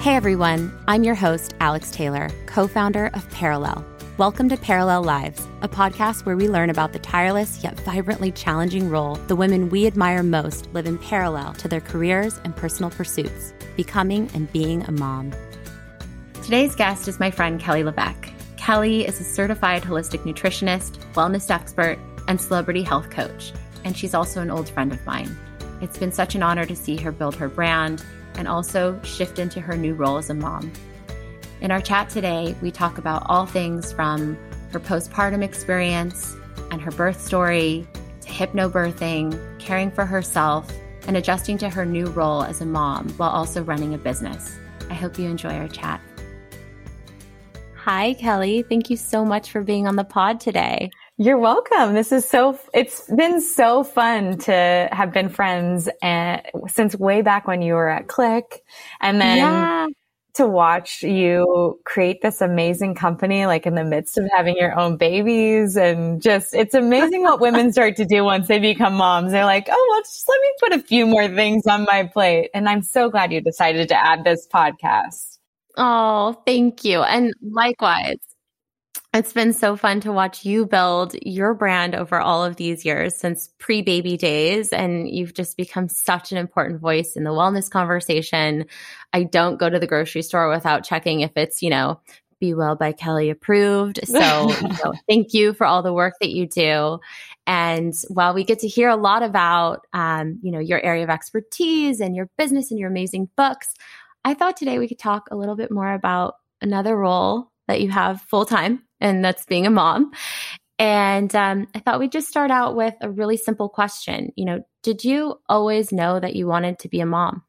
Hey everyone, I'm your host, Alex Taylor, co founder of Perelel. Welcome to Perelel Lives, a podcast where we learn about the tireless yet vibrantly challenging role the women we admire most live in parallel to their careers and personal pursuits, becoming and being a mom. Today's guest is my friend Kelly LeVeque. Kelly is a certified holistic nutritionist, wellness expert, and celebrity health coach, and she's also an old friend of mine. It's been such an honor to see her build her brand and also shift into her new role as a mom. In our chat today, we talk about all things from her postpartum experience and her birth story to hypnobirthing, caring for herself, and adjusting to her new role as a mom while also running a business. I hope you enjoy our chat. Hi, Kelly. Thank you so much for being on the pod today. You're welcome. This is so, it's been so fun to have been friends and since way back when you were at Click and then yeah. to watch you create this amazing company, like in the midst of having your own babies and just, it's amazing what women start to do once they become moms. They're like, oh, well, just let me put a few more things on my plate. And I'm so glad you decided to add this podcast. Oh, thank you. And likewise. It's been so fun to watch you build your brand over all of these years since pre baby days. And you've just become such an important voice in the wellness conversation. I don't go to the grocery store without checking if it's, you know, Be Well by Kelly approved. So you know, thank you for all the work that you do. And while we get to hear a lot about, um, you know, your area of expertise and your business and your amazing books, I thought today we could talk a little bit more about another role that you have full time and that's being a mom. And um, I thought we'd just start out with a really simple question. You know, did you always know that you wanted to be a mom?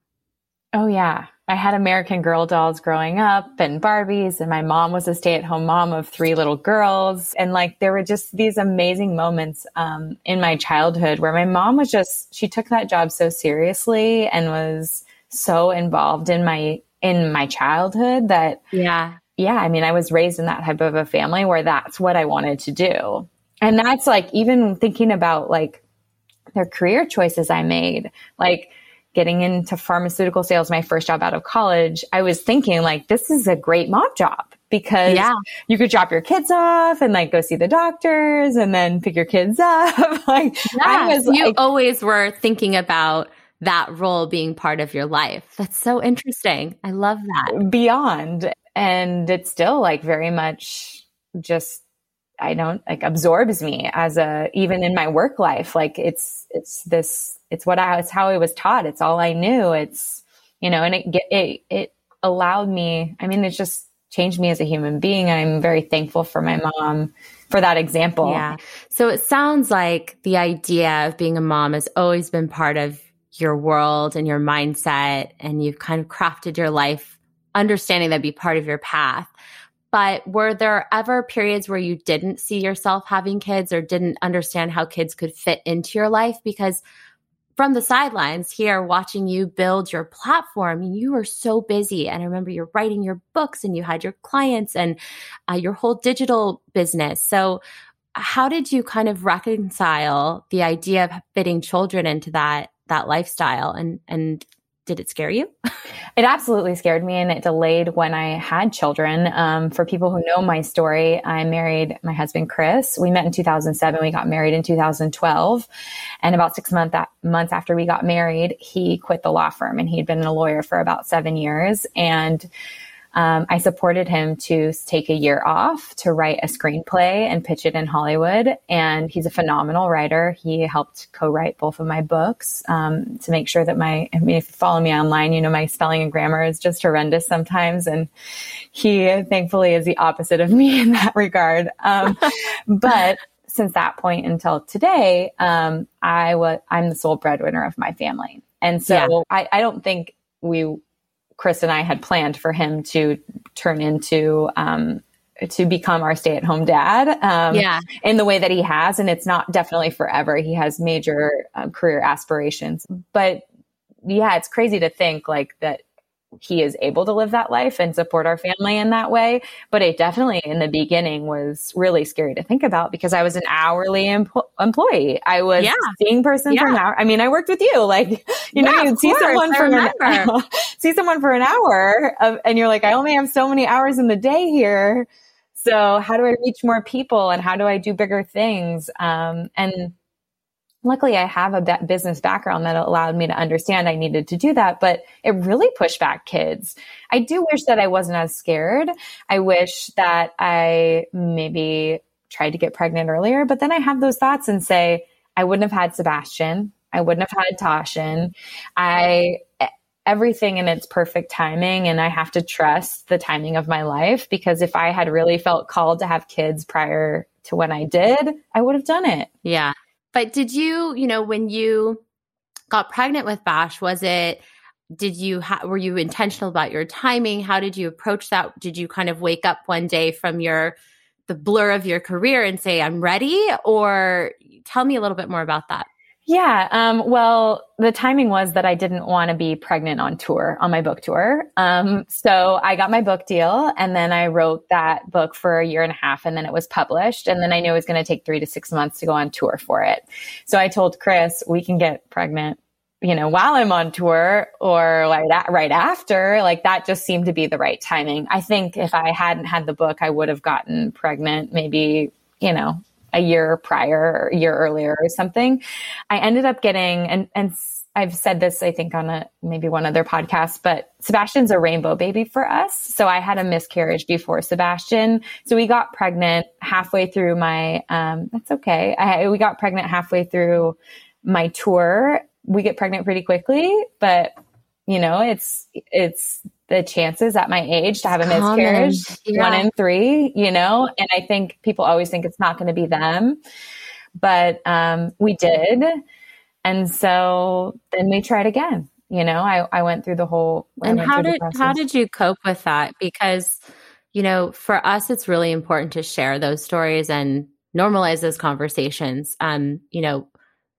Oh, yeah. I had American Girl dolls growing up and Barbies, and my mom was a stay at home mom of three little girls. And like, there were just these amazing moments um, in my childhood where my mom was just, she took that job so seriously and was so involved in my, in my childhood that yeah yeah, I mean, I was raised in that type of a family where that's what I wanted to do. And that's like even thinking about like their career choices I made, like getting into pharmaceutical sales, my first job out of college, I was thinking like, this is a great mom job because yeah. you could drop your kids off and like go see the doctors and then pick your kids up. like yeah, I was you like, always were thinking about that role being part of your life. That's so interesting. I love that. Beyond and it's still like very much just I don't like absorbs me as a even in my work life. Like it's it's this it's what I it's how I was taught. It's all I knew. It's you know, and it it it allowed me. I mean, it just changed me as a human being. I'm very thankful for my mom for that example. Yeah. So it sounds like the idea of being a mom has always been part of your world and your mindset, and you've kind of crafted your life understanding that'd be part of your path. But were there ever periods where you didn't see yourself having kids or didn't understand how kids could fit into your life? Because from the sidelines here, watching you build your platform, you were so busy. And I remember you're writing your books and you had your clients and uh, your whole digital business. So, how did you kind of reconcile the idea of fitting children into that that lifestyle and and did it scare you? it absolutely scared me and it delayed when I had children. Um, for people who know my story, I married my husband, Chris. We met in 2007. We got married in 2012. And about six month, months after we got married, he quit the law firm and he'd been a lawyer for about seven years. And um, I supported him to take a year off to write a screenplay and pitch it in Hollywood. And he's a phenomenal writer. He helped co-write both of my books um, to make sure that my, I mean, if you follow me online, you know, my spelling and grammar is just horrendous sometimes. And he thankfully is the opposite of me in that regard. Um, but since that point until today, um, I was, I'm the sole breadwinner of my family. And so yeah. I, I don't think we Chris and I had planned for him to turn into um, to become our stay at home dad um, yeah. in the way that he has. And it's not definitely forever. He has major um, career aspirations. But yeah, it's crazy to think like that he is able to live that life and support our family in that way. But it definitely in the beginning was really scary to think about because I was an hourly employee. I was yeah. seeing person yeah. for an hour. I mean, I worked with you, like, you know, you'd see someone for an, hour, see someone for an hour of, and you're like, I only have so many hours in the day here. So how do I reach more people and how do I do bigger things? Um, and luckily I have a business background that allowed me to understand I needed to do that, but it really pushed back kids. I do wish that I wasn't as scared. I wish that I maybe tried to get pregnant earlier, but then I have those thoughts and say, I wouldn't have had Sebastian. I wouldn't have had Tashin. I, everything in its perfect timing and I have to trust the timing of my life because if I had really felt called to have kids prior to when I did, I would have done it. Yeah. But did you, you know, when you got pregnant with Bash, was it did you ha- were you intentional about your timing? How did you approach that? Did you kind of wake up one day from your the blur of your career and say I'm ready or tell me a little bit more about that? Yeah. Um, well, the timing was that I didn't want to be pregnant on tour, on my book tour. Um, so I got my book deal and then I wrote that book for a year and a half and then it was published. And then I knew it was going to take three to six months to go on tour for it. So I told Chris, we can get pregnant, you know, while I'm on tour or like that right after. Like that just seemed to be the right timing. I think if I hadn't had the book, I would have gotten pregnant maybe, you know, a year prior, a year earlier or something. I ended up getting, and, and I've said this, I think on a, maybe one other podcast, but Sebastian's a rainbow baby for us. So I had a miscarriage before Sebastian. So we got pregnant halfway through my, um, that's okay. I, we got pregnant halfway through my tour. We get pregnant pretty quickly, but you know, it's, it's the chances at my age to have a miscarriage yeah. one in three, you know, and I think people always think it's not going to be them, but um, we did. And so then we tried again. You know, I, I went through the whole. And how did how did you cope with that? Because you know, for us, it's really important to share those stories and normalize those conversations. Um, you know,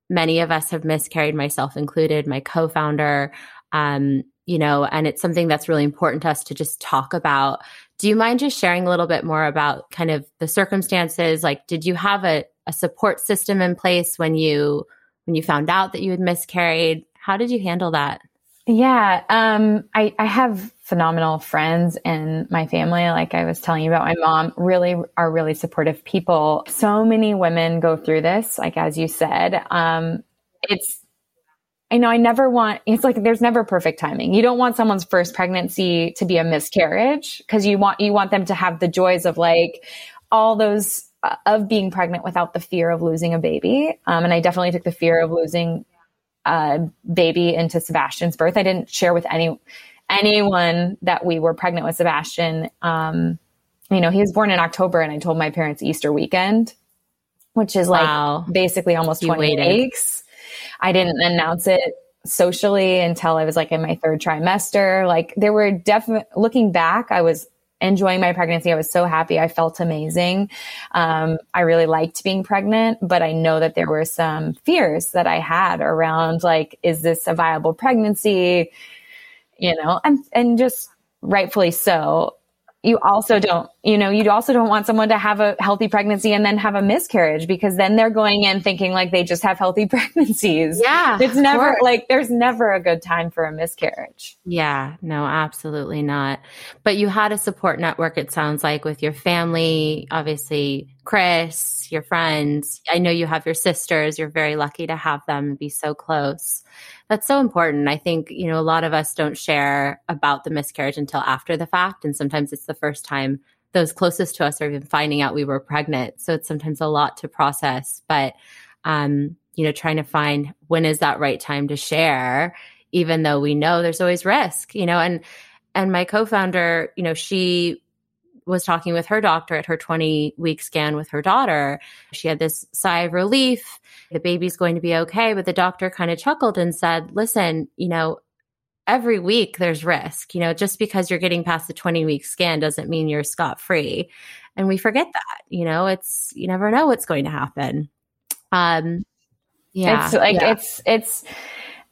many of us have miscarried, myself included, my co-founder. Um, you know, and it's something that's really important to us to just talk about. Do you mind just sharing a little bit more about kind of the circumstances? Like, did you have a, a support system in place when you when you found out that you had miscarried? How did you handle that? Yeah, um, I, I have phenomenal friends in my family. Like I was telling you about, my mom really are really supportive people. So many women go through this, like as you said. Um, it's I know I never want, it's like there's never perfect timing. You don't want someone's first pregnancy to be a miscarriage because you want, you want them to have the joys of like all those uh, of being pregnant without the fear of losing a baby. Um, and I definitely took the fear of losing a baby into Sebastian's birth. I didn't share with any, anyone that we were pregnant with Sebastian. Um, you know, he was born in October and I told my parents Easter weekend, which is like wow. basically almost 20 weeks. I didn't announce it socially until I was like in my third trimester. Like there were definitely looking back, I was enjoying my pregnancy. I was so happy. I felt amazing. Um, I really liked being pregnant, but I know that there were some fears that I had around like, is this a viable pregnancy? You know, and, and just rightfully so you also don't, you know, you also don't want someone to have a healthy pregnancy and then have a miscarriage because then they're going in thinking like they just have healthy pregnancies. Yeah. It's never like there's never a good time for a miscarriage. Yeah, no, absolutely not. But you had a support network, it sounds like, with your family, obviously, Chris, your friends. I know you have your sisters. You're very lucky to have them and be so close that's so important. I think, you know, a lot of us don't share about the miscarriage until after the fact. And sometimes it's the first time those closest to us are even finding out we were pregnant. So it's sometimes a lot to process. But, um, you know, trying to find when is that right time to share, even though we know there's always risk, you know, and, and my co-founder, you know, she was talking with her doctor at her 20 week scan with her daughter. She had this sigh of relief. The baby's going to be okay. But the doctor kind of chuckled and said, listen, you know, every week there's risk. You know, just because you're getting past the 20 week scan doesn't mean you're scot free. And we forget that, you know, it's, you never know what's going to happen. Um, yeah. It's like, yeah. it's, it's,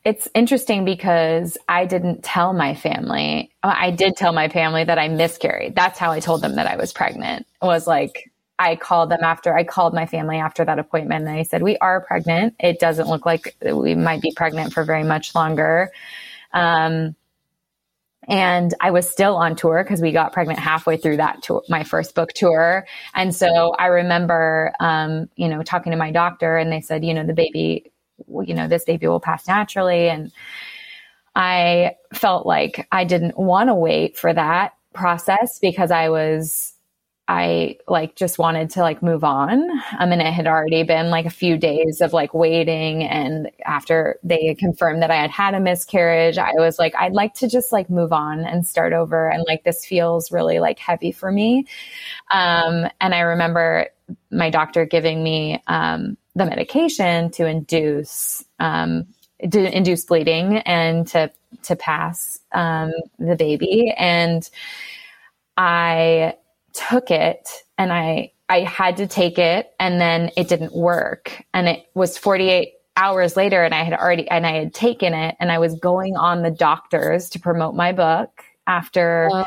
it's interesting because I didn't tell my family. I did tell my family that I miscarried. That's how I told them that I was pregnant. It was like I called them after I called my family after that appointment and I said, We are pregnant. It doesn't look like we might be pregnant for very much longer. Um, and I was still on tour because we got pregnant halfway through that tour, my first book tour. And so I remember, um, you know, talking to my doctor and they said, you know, the baby, you know, this baby will pass naturally. And I felt like I didn't want to wait for that process because I was I like just wanted to like move on. I mean, it had already been like a few days of like waiting. And after they confirmed that I had had a miscarriage, I was like, I'd like to just like move on and start over. And like, this feels really like heavy for me. Um, and I remember my doctor giving me, um, the medication to induce, um, to induce bleeding and to, to pass, um, the baby. And I, took it and I I had to take it and then it didn't work. And it was 48 hours later and I had already and I had taken it and I was going on the doctors to promote my book after oh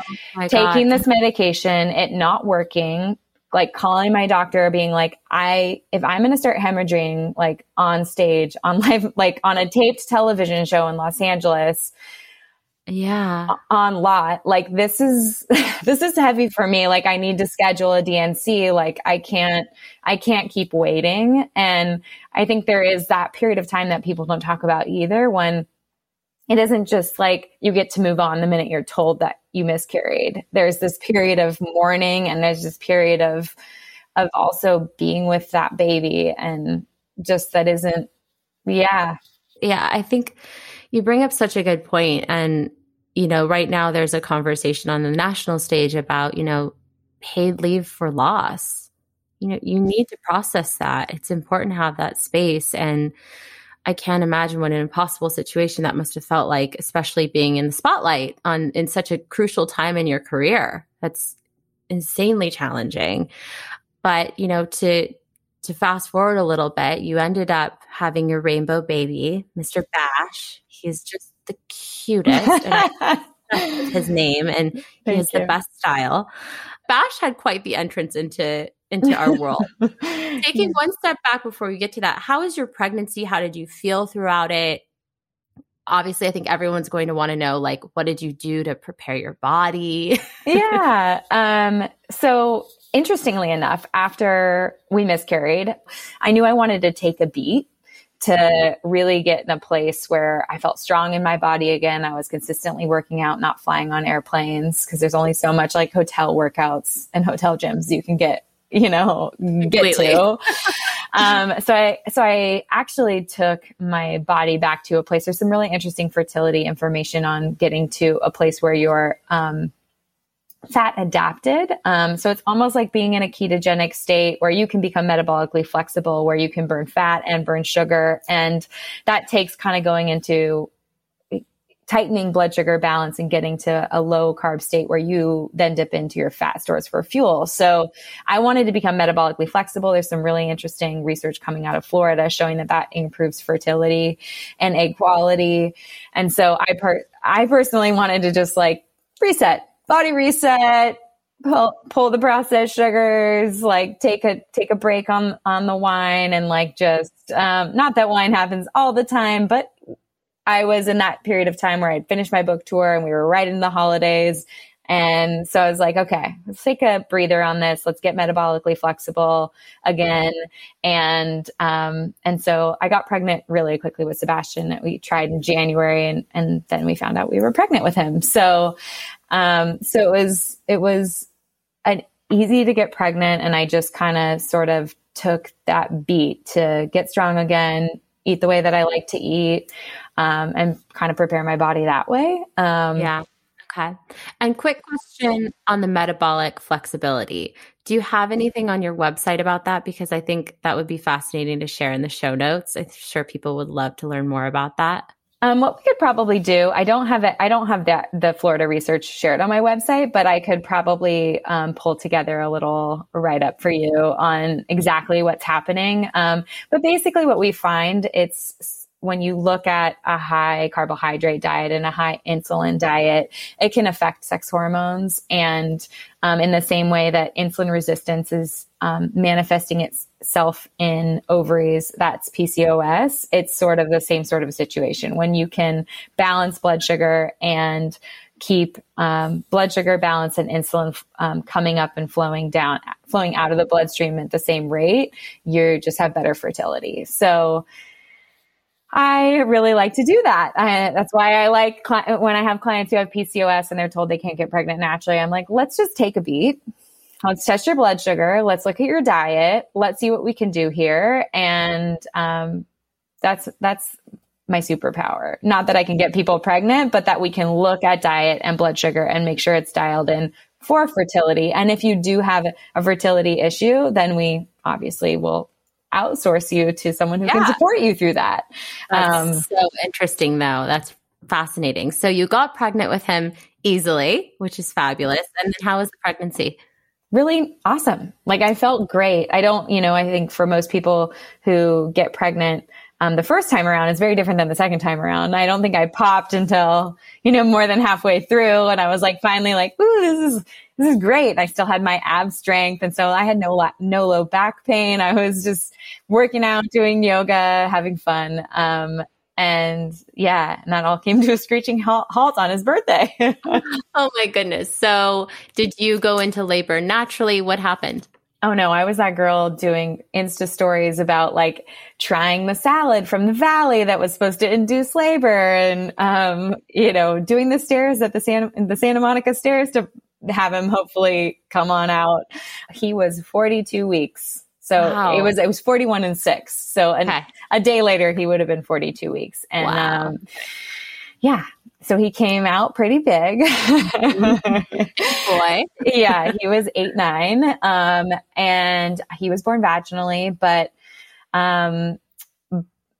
taking God. this medication, it not working, like calling my doctor being like I if I'm going to start hemorrhaging like on stage on live like on a taped television show in Los Angeles, yeah. On lot like this is this is heavy for me like i need to schedule a D&C like i can't i can't keep waiting and i think there is that period of time that people don't talk about either when it isn't just like you get to move on the minute you're told that you miscarried. There's this period of mourning and there's this period of of also being with that baby and just that isn't yeah. Yeah i think you bring up such a good point and you know right now there's a conversation on the national stage about you know paid leave for loss. You know you need to process that. It's important to have that space and i can't imagine what an impossible situation that must have felt like especially being in the spotlight on in such a crucial time in your career. That's insanely challenging. But you know to to fast forward a little bit you ended up having your rainbow baby mr bash He's just the cutest. his name, and he Thank has you. the best style. Bash had quite the entrance into into our world. Taking one step back before we get to that, how was your pregnancy? How did you feel throughout it? Obviously, I think everyone's going to want to know like what did you do to prepare your body? yeah. Um so interestingly enough, after we miscarried, I knew I wanted to take a beat to really get in a place where I felt strong in my body again. I was consistently working out, not flying on airplanes because there's only so much like hotel workouts and hotel gyms you can get, you know, get Completely. to. um, so I, so I actually took my body back to a place. There's some really interesting fertility information on getting to a place where you're, um, fat adapted. Um, so it's almost like being in a ketogenic state where you can become metabolically flexible, where you can burn fat and burn sugar. And that takes kind of going into tightening blood sugar balance and getting to a low carb state where you then dip into your fat stores for fuel. So I wanted to become metabolically flexible. There's some really interesting research coming out of Florida showing that that improves fertility and egg quality. And so I per- I personally wanted to just like reset body reset, pull, pull the processed sugars, like take a, take a break on, on the wine and like just, um, not that wine happens all the time, but I was in that period of time where I'd finished my book tour and we were right in the holidays. And so I was like, okay, let's take a breather on this. Let's get metabolically flexible again. And, um, and so I got pregnant really quickly with Sebastian. We tried in January and, and then we found out we were pregnant with him. So, um, so it was, it was an easy to get pregnant. And I just kind of sort of took that beat to get strong again, eat the way that I like to eat, um, and kind of prepare my body that way. Um, yeah. Okay. And quick question on the metabolic flexibility. Do you have anything on your website about that? Because I think that would be fascinating to share in the show notes. I'm sure people would love to learn more about that. Um, what we could probably do, I don't have it. I don't have that the Florida research shared on my website, but I could probably um, pull together a little write up for you on exactly what's happening. Um, but basically, what we find it's when you look at a high carbohydrate diet and a high insulin diet, it can affect sex hormones. And um, in the same way that insulin resistance is um, manifesting itself in ovaries, that's PCOS. It's sort of the same sort of situation when you can balance blood sugar and keep um, blood sugar balance and insulin um, coming up and flowing down, flowing out of the bloodstream at the same rate, you just have better fertility. So I really like to do that. I, that's why I like when I have clients who have PCOS and they're told they can't get pregnant naturally. I'm like, let's just take a beat. Let's test your blood sugar. Let's look at your diet. Let's see what we can do here. And um, that's that's my superpower. Not that I can get people pregnant, but that we can look at diet and blood sugar and make sure it's dialed in for fertility. And if you do have a fertility issue, then we obviously will outsource you to someone who yeah. can support you through that. Um, so interesting, though. That's fascinating. So you got pregnant with him easily, which is fabulous. And then how was the pregnancy? Really awesome. Like I felt great. I don't, you know, I think for most people who get pregnant, um, the first time around is very different than the second time around. I don't think I popped until, you know, more than halfway through. And I was like, finally like, ooh, this is, this is great. I still had my ab strength. And so I had no, no low back pain. I was just working out, doing yoga, having fun. Um, and yeah, and that all came to a screeching halt on his birthday. oh my goodness. So did you go into labor naturally? What happened? Oh no, I was that girl doing Insta stories about like trying the salad from the valley that was supposed to induce labor and, um, you know, doing the stairs at the Santa, the Santa Monica stairs to have him hopefully come on out. He was 42 weeks. So wow. it was, it was 41 and six. So an, okay. a day later, he would have been 42 weeks. And, wow. um, yeah, so he came out pretty big. Boy. yeah, he was eight, nine. Um, and he was born vaginally, but, um,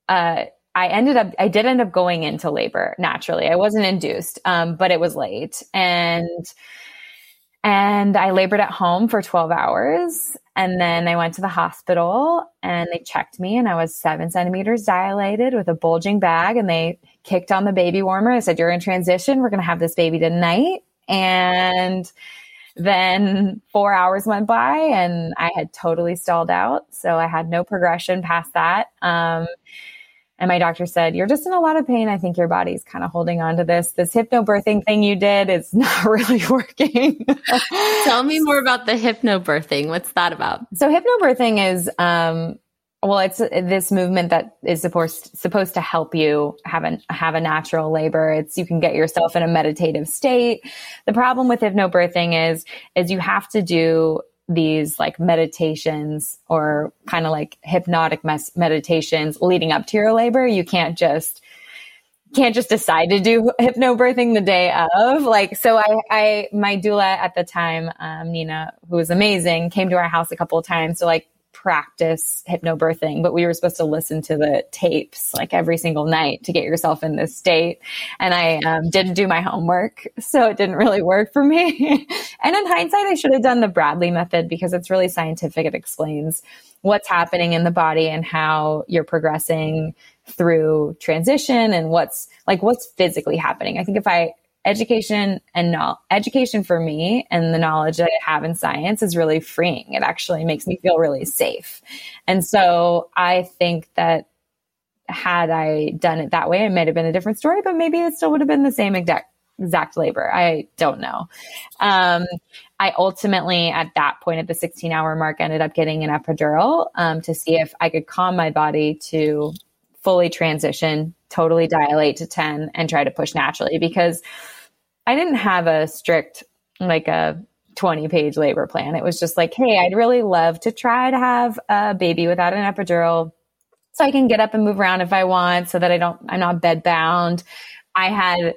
uh, I ended up, I did end up going into labor naturally. I wasn't induced, um, but it was late and, and I labored at home for 12 hours. And then I went to the hospital and they checked me and I was seven centimeters dilated with a bulging bag and they kicked on the baby warmer. I said, You're in transition. We're going to have this baby tonight. And then four hours went by and I had totally stalled out. So I had no progression past that. Um, and my doctor said, You're just in a lot of pain. I think your body's kind of holding on to this. This hypnobirthing thing you did is not really working. Tell me more about the hypnobirthing. What's that about? So, hypnobirthing is um, well, it's this movement that is supposed supposed to help you have a have a natural labor. It's you can get yourself in a meditative state. The problem with hypnobirthing is is you have to do these like meditations or kind of like hypnotic mes- meditations leading up to your labor. You can't just can't just decide to do hypnobirthing the day of. Like, so I, I, my doula at the time, um, Nina, who was amazing, came to our house a couple of times to like practice hypnobirthing, but we were supposed to listen to the tapes like every single night to get yourself in this state. And I um, didn't do my homework, so it didn't really work for me. and in hindsight, I should have done the Bradley method because it's really scientific. It explains what's happening in the body and how you're progressing through transition and what's like what's physically happening. I think if I education and no- education for me and the knowledge that I have in science is really freeing. It actually makes me feel really safe. And so I think that had I done it that way, it might have been a different story, but maybe it still would have been the same exact exact labor. I don't know. Um, I ultimately, at that point, at the 16 hour mark, ended up getting an epidural um, to see if I could calm my body to fully transition, totally dilate to 10 and try to push naturally because I didn't have a strict, like a 20 page labor plan. It was just like, hey, I'd really love to try to have a baby without an epidural so I can get up and move around if I want so that I don't, I'm not bed bound. I had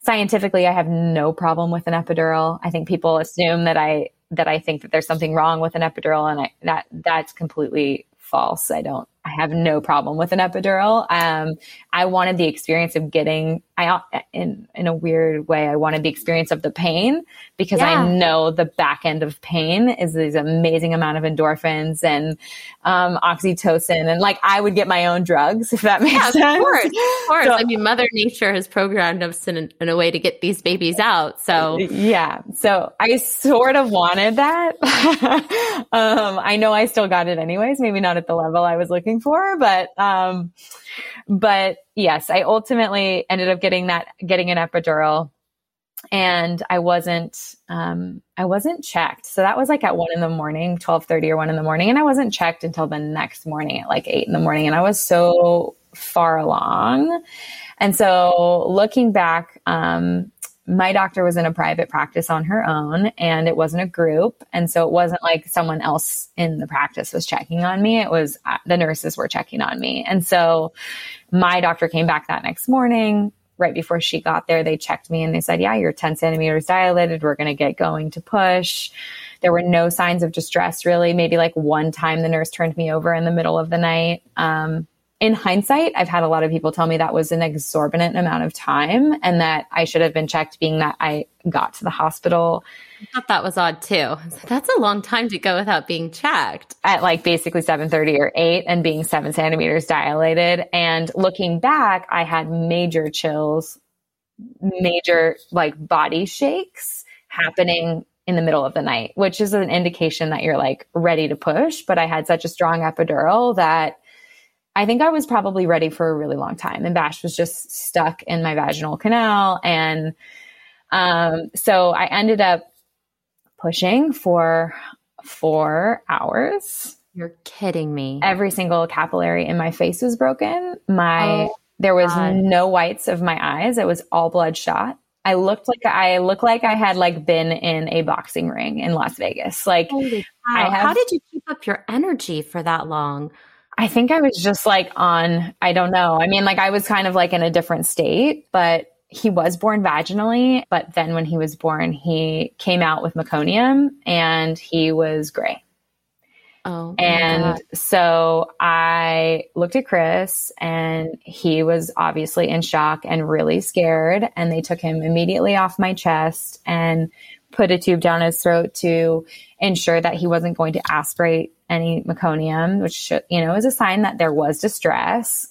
scientifically, I have no problem with an epidural. I think people assume that I, that I think that there's something wrong with an epidural and I, that, that's completely false. I don't I have no problem with an epidural. Um, I wanted the experience of getting, I, in, in a weird way, I wanted the experience of the pain because yeah. I know the back end of pain is this amazing amount of endorphins and, um, oxytocin. And like, I would get my own drugs if that makes yeah, sense. Of course. Of course. So, I mean, Mother Nature has programmed us in, in a way to get these babies out. So yeah. So I sort of wanted that. um, I know I still got it anyways, maybe not at the level I was looking for, but, um, but yes, I ultimately ended up getting that, getting an epidural and I wasn't, um, I wasn't checked. So that was like at one in the morning, 1230 or one in the morning. And I wasn't checked until the next morning at like eight in the morning. And I was so far along. And so looking back, um, my doctor was in a private practice on her own and it wasn't a group. And so it wasn't like someone else in the practice was checking on me. It was uh, the nurses were checking on me. And so my doctor came back that next morning. Right before she got there, they checked me and they said, yeah, you're 10 centimeters dilated. We're going to get going to push. There were no signs of distress really. Maybe like one time the nurse turned me over in the middle of the night. Um, in hindsight, I've had a lot of people tell me that was an exorbitant amount of time and that I should have been checked, being that I got to the hospital. I thought that was odd too. That's a long time to go without being checked. At like basically 730 or 8 and being seven centimeters dilated. And looking back, I had major chills, major like body shakes happening in the middle of the night, which is an indication that you're like ready to push. But I had such a strong epidural that I think I was probably ready for a really long time. And Bash was just stuck in my vaginal canal. And um, so I ended up pushing for four hours. You're kidding me. Every single capillary in my face was broken. My oh, there was God. no whites of my eyes. It was all bloodshot. I looked like I looked like I had like been in a boxing ring in Las Vegas. Like, have, how did you keep up your energy for that long? I think I was just like on, I don't know. I mean, like I was kind of like in a different state, but he was born vaginally. But then when he was born, he came out with meconium and he was gray. Oh, and so I looked at Chris and he was obviously in shock and really scared. And they took him immediately off my chest and put a tube down his throat to ensure that he wasn't going to aspirate any meconium, which you know is a sign that there was distress.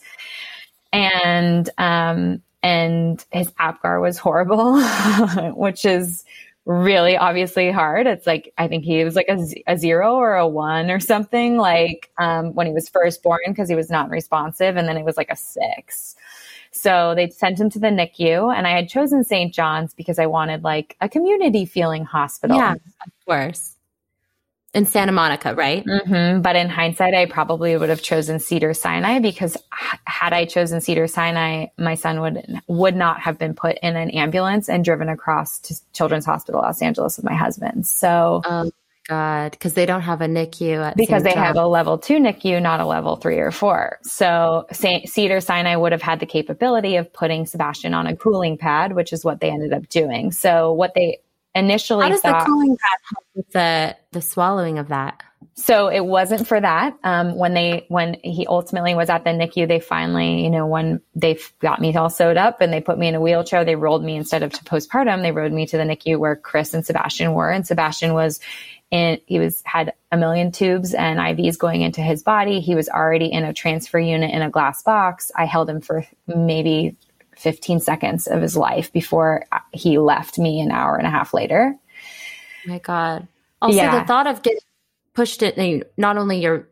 And um, and his APGAR was horrible, which is really obviously hard. It's like I think he was like a, a zero or a one or something like um, when he was first born because he was not responsive, and then it was like a six. So they sent him to the NICU, and I had chosen St. John's because I wanted like a community feeling hospital. Yeah, of course in Santa Monica, right? Mm-hmm. But in hindsight, I probably would have chosen Cedar Sinai because had I chosen Cedar Sinai, my son would would not have been put in an ambulance and driven across to Children's Hospital Los Angeles with my husband. So, oh God, because they don't have a NICU because they have a level two NICU, not a level three or four. So Saint Cedar Sinai would have had the capability of putting Sebastian on a cooling pad, which is what they ended up doing. So what they initially How does thought, the cooling pad help with the the swallowing of that? So it wasn't for that. Um, when they when he ultimately was at the NICU, they finally, you know, when they got me all sewed up and they put me in a wheelchair, they rolled me instead of to postpartum, they rode me to the NICU where Chris and Sebastian were, and Sebastian was in he was had a million tubes and IVs going into his body. He was already in a transfer unit in a glass box. I held him for maybe 15 seconds of his life before uh, he left me an hour and a half later. my God. Also, yeah. the thought of getting pushed in, not only your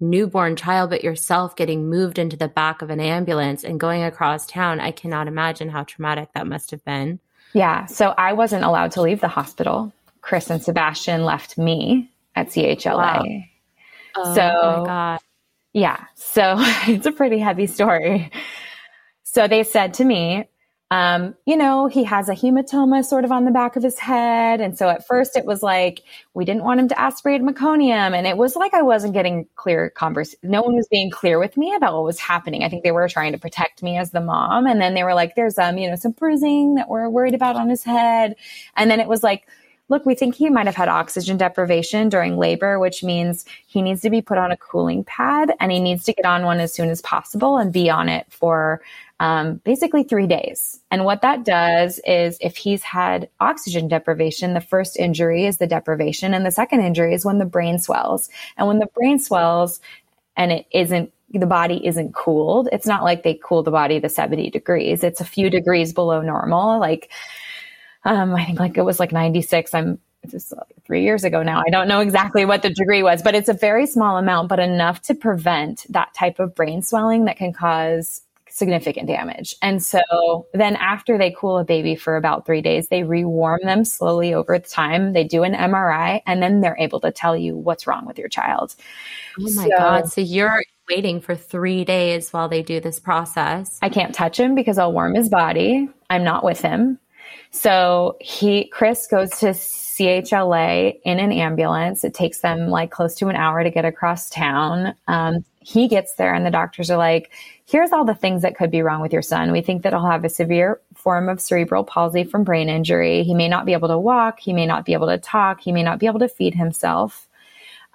newborn child, but yourself getting moved into the back of an ambulance and going across town, I cannot imagine how traumatic that must have been. Yeah. So I wasn't allowed to leave the hospital. Chris and Sebastian left me at CHLA. Wow. Oh, so, God. yeah. So it's a pretty heavy story. So they said to me, um, you know, he has a hematoma sort of on the back of his head. And so at first it was like, we didn't want him to aspirate meconium. And it was like I wasn't getting clear converse. No one was being clear with me about what was happening. I think they were trying to protect me as the mom. And then they were like, there's, um, you know, some bruising that we're worried about on his head. And then it was like, look, we think he might have had oxygen deprivation during labor, which means he needs to be put on a cooling pad and he needs to get on one as soon as possible and be on it for um, basically three days. And what that does is if he's had oxygen deprivation, the first injury is the deprivation, and the second injury is when the brain swells. And when the brain swells and it isn't the body isn't cooled. It's not like they cool the body to 70 degrees. It's a few degrees below normal. Like, um, I think like it was like 96. I'm just three years ago now. I don't know exactly what the degree was, but it's a very small amount, but enough to prevent that type of brain swelling that can cause significant damage. And so then after they cool a baby for about three days, they rewarm them slowly over time. They do an MRI and then they're able to tell you what's wrong with your child. Oh my so, God. So you're waiting for three days while they do this process. I can't touch him because I'll warm his body. I'm not with him. So he, Chris goes to CHLA in an ambulance. It takes them like close to an hour to get across town. Um, he gets there and the doctors are like, here's all the things that could be wrong with your son. We think that he'll have a severe form of cerebral palsy from brain injury. He may not be able to walk. He may not be able to talk. He may not be able to feed himself.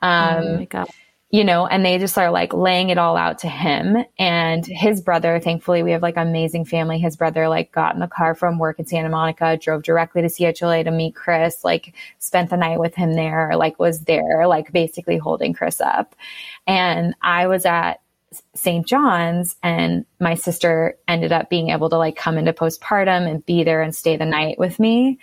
Um, oh my God you know, and they just are like laying it all out to him and his brother. Thankfully, we have like amazing family. His brother like got in the car from work in Santa Monica, drove directly to CHLA to meet Chris, like spent the night with him there, like was there, like basically holding Chris up. And I was at St. John's and my sister ended up being able to like come into postpartum and be there and stay the night with me.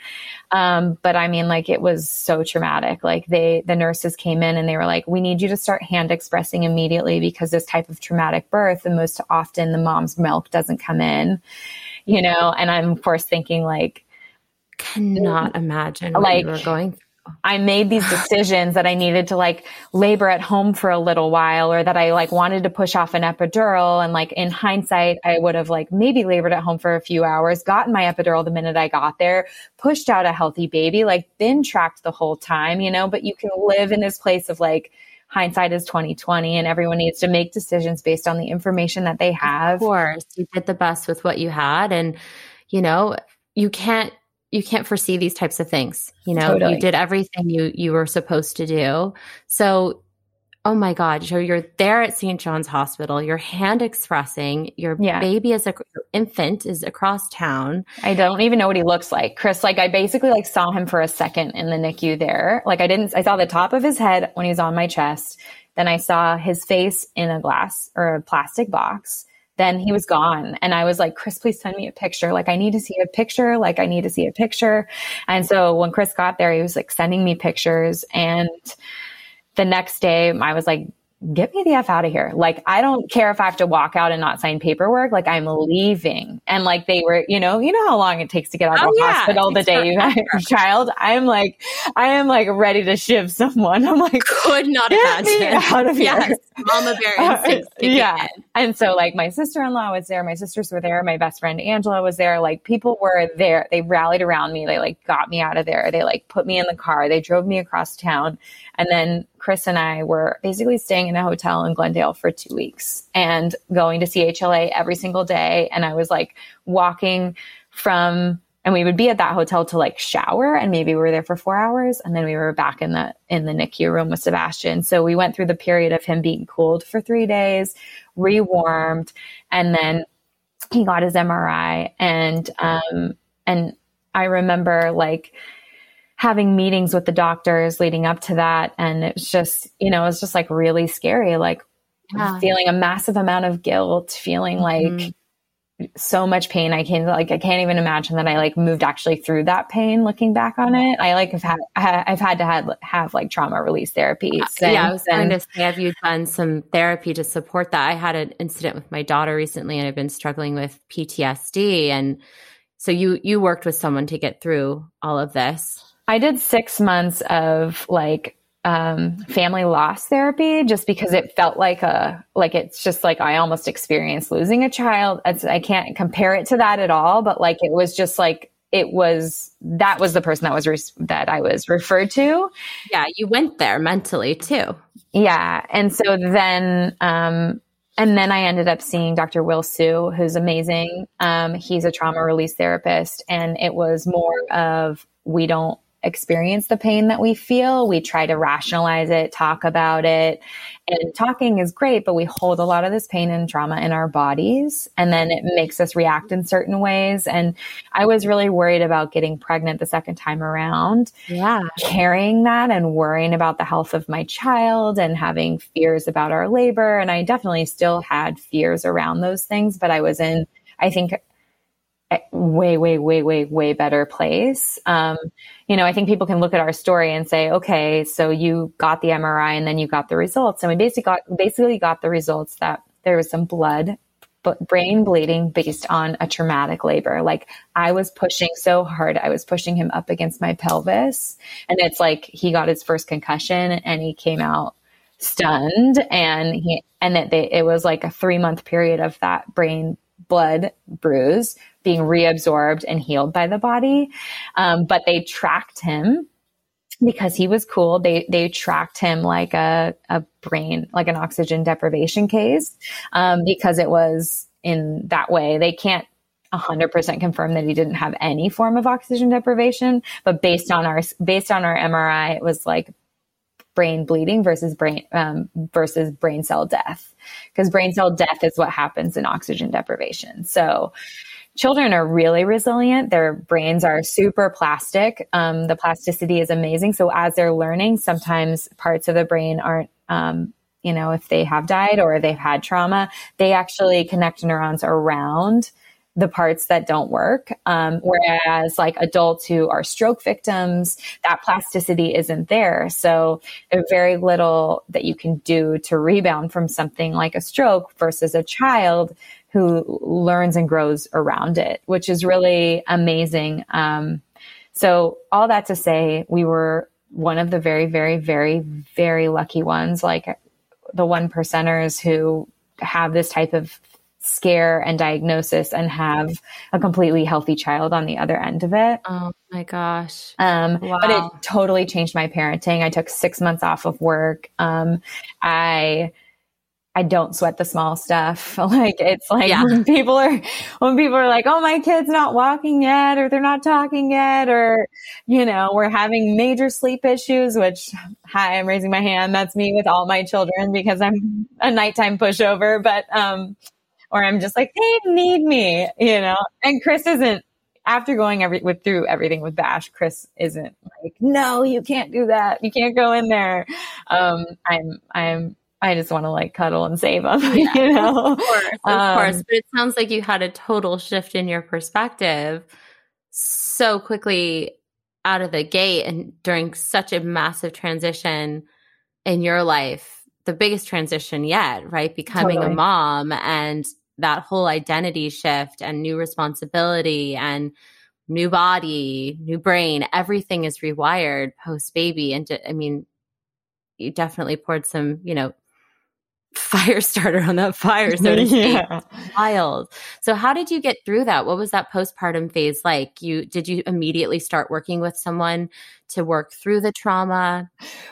Um, but I mean, like it was so traumatic. Like they, the nurses came in and they were like, we need you to start hand expressing immediately because this type of traumatic birth, and most often the mom's milk doesn't come in, you know? And I'm of course thinking like, cannot imagine what like, you were going I made these decisions that I needed to like labor at home for a little while or that I like wanted to push off an epidural. And like in hindsight, I would have like maybe labored at home for a few hours, gotten my epidural the minute I got there, pushed out a healthy baby, like been tracked the whole time, you know, but you can live in this place of like, hindsight is 2020 and everyone needs to make decisions based on the information that they have. Of course, you did the best with what you had and you know, you can't you can't foresee these types of things. You know, totally. you did everything you you were supposed to do. So, oh my God, so you're there at St. John's Hospital. You're hand expressing. Your yeah. baby is a your infant is across town. I don't even know what he looks like, Chris. Like I basically like saw him for a second in the NICU there. Like I didn't. I saw the top of his head when he was on my chest. Then I saw his face in a glass or a plastic box then he was gone. And I was like, Chris, please send me a picture. Like, I need to see a picture. Like, I need to see a picture. And so when Chris got there, he was like sending me pictures. And the next day, I was like, get me the F out of here. Like, I don't care if I have to walk out and not sign paperwork. Like, I'm leaving. And like, they were, you know, you know how long it takes to get out of oh, the yeah. hospital the day you have a child. I'm like, I am like ready to shiv someone. I'm like, could not imagine. out of yes. here. Mama bear uh, yeah. In. And so like my sister-in-law was there. My sisters were there. My best friend Angela was there. Like people were there. They rallied around me. They like got me out of there. They like put me in the car. They drove me across town. And then Chris and I were basically staying in a hotel in Glendale for two weeks and going to CHLA every single day. And I was like walking from and we would be at that hotel to like shower and maybe we were there for four hours and then we were back in the in the NICU room with Sebastian. So we went through the period of him being cooled for three days, rewarmed, and then he got his MRI and um and I remember like having meetings with the doctors leading up to that. And it's just, you know, it's just like really scary, like yeah. feeling a massive amount of guilt, feeling mm-hmm. like so much pain. I can't like, I can't even imagine that I like moved actually through that pain looking back on it. I like have had, I've had to have, have like trauma release therapy. Since, yeah. I was going to say, have you done some therapy to support that? I had an incident with my daughter recently and I've been struggling with PTSD. And so you, you worked with someone to get through all of this. I did six months of like um, family loss therapy just because it felt like a like it's just like I almost experienced losing a child. It's, I can't compare it to that at all, but like it was just like it was that was the person that was re- that I was referred to. Yeah, you went there mentally too. Yeah, and so then um, and then I ended up seeing Dr. Will Siu, who's amazing. Um, he's a trauma release therapist, and it was more of we don't experience the pain that we feel. We try to rationalize it, talk about it. And talking is great, but we hold a lot of this pain and trauma in our bodies. And then it makes us react in certain ways. And I was really worried about getting pregnant the second time around. Yeah. Carrying that and worrying about the health of my child and having fears about our labor. And I definitely still had fears around those things, but I was in, I think, way, way, way, way, way better place. Um, you know, I think people can look at our story and say, okay, so you got the MRI and then you got the results. And we basically got, basically got the results that there was some blood, but brain bleeding based on a traumatic labor. Like I was pushing so hard. I was pushing him up against my pelvis. And it's like he got his first concussion and he came out stunned and he, and that they, it was like a three month period of that brain blood bruise being reabsorbed and healed by the body. Um, but they tracked him because he was cool. They they tracked him like a a brain like an oxygen deprivation case um, because it was in that way. They can't 100% confirm that he didn't have any form of oxygen deprivation, but based on our based on our MRI, it was like brain bleeding versus brain um, versus brain cell death because brain cell death is what happens in oxygen deprivation so children are really resilient their brains are super plastic um, the plasticity is amazing so as they're learning sometimes parts of the brain aren't um, you know if they have died or they've had trauma they actually connect neurons around the parts that don't work. Um, whereas like adults who are stroke victims, that plasticity isn't there. So there's very little that you can do to rebound from something like a stroke versus a child who learns and grows around it, which is really amazing. Um, so all that to say, we were one of the very, very, very, very lucky ones, like the one percenters who have this type of scare and diagnosis and have a completely healthy child on the other end of it. Oh my gosh. Um, wow. But it totally changed my parenting. I took six months off of work. Um, I I don't sweat the small stuff. Like it's like yeah. when people are when people are like, "Oh, my kid's not walking yet or they're not talking yet or you know, we're having major sleep issues," which hi, I'm raising my hand. That's me with all my children because I'm a nighttime pushover, but um or I'm just like, they need me, you know? And Chris isn't, after going every, with, through everything with Bash, Chris isn't like, no, you can't do that. You can't go in there. Um, I'm, I'm, I just want to like cuddle and save them, yeah, you know? Of course, of um, course. But it sounds like you had a total shift in your perspective so quickly out of the gate and during such a massive transition in your life, the biggest transition yet, right? Becoming totally. a mom and that whole identity shift and new responsibility and new body, new brain, everything is rewired post baby. And I mean, you definitely poured some, you know, fire starter on that fire, so to speak. yeah. Wild. So how did you get through that? What was that postpartum phase like? You did you immediately start working with someone to work through the trauma?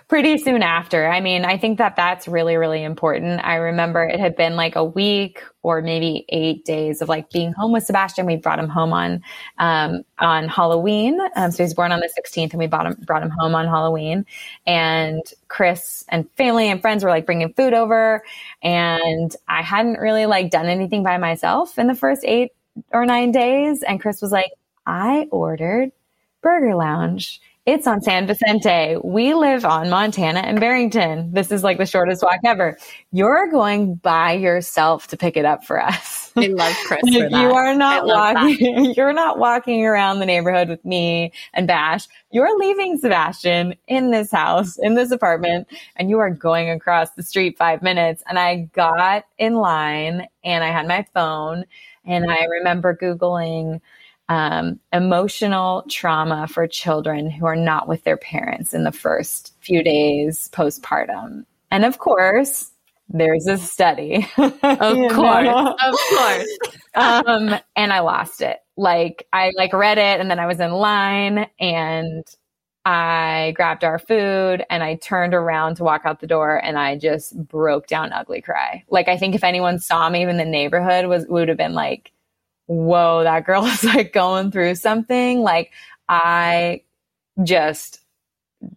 Pretty soon after. I mean, I think that that's really, really important. I remember it had been like a week or maybe eight days of like being home with Sebastian. We brought him home on, um, on Halloween. Um, so he was born on the 16th and we brought him, brought him home on Halloween and Chris and family and friends were like bringing food over and I hadn't really like done anything by myself in the first eight or nine days. And Chris was like, I ordered Burger Lounge it's on San Vicente. We live on Montana and Barrington. This is like the shortest walk ever. You're going by yourself to pick it up for us. I love Chris. you are not walking. You're not walking around the neighborhood with me and Bash. You're leaving Sebastian in this house, in this apartment, and you are going across the street five minutes. And I got in line and I had my phone and I remember Googling um, emotional trauma for children who are not with their parents in the first few days postpartum. And of course, there's a study. Of course. Of course. um, and I lost it. Like I like read it and then I was in line and I grabbed our food and I turned around to walk out the door and I just broke down ugly cry. Like I think if anyone saw me in the neighborhood was would have been like, whoa, that girl is like going through something. Like I just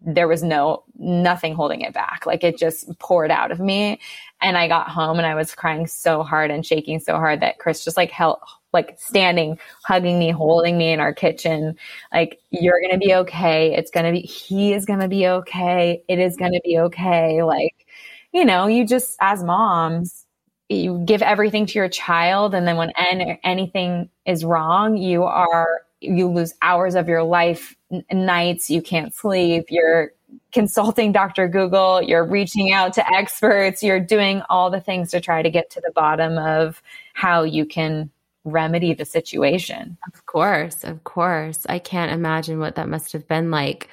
there was no nothing holding it back. Like it just poured out of me. And I got home and I was crying so hard and shaking so hard that Chris just like held like standing, hugging me, holding me in our kitchen. Like, you're going to be okay. It's going to be, he is going to be okay. It is going to be okay. Like, you know, you just, as moms, you give everything to your child. And then when en- anything is wrong, you are, you lose hours of your life, n- nights, you can't sleep, you're consulting Dr. Google, you're reaching out to experts, you're doing all the things to try to get to the bottom of how you can remedy the situation. Of course, of course. I can't imagine what that must have been like.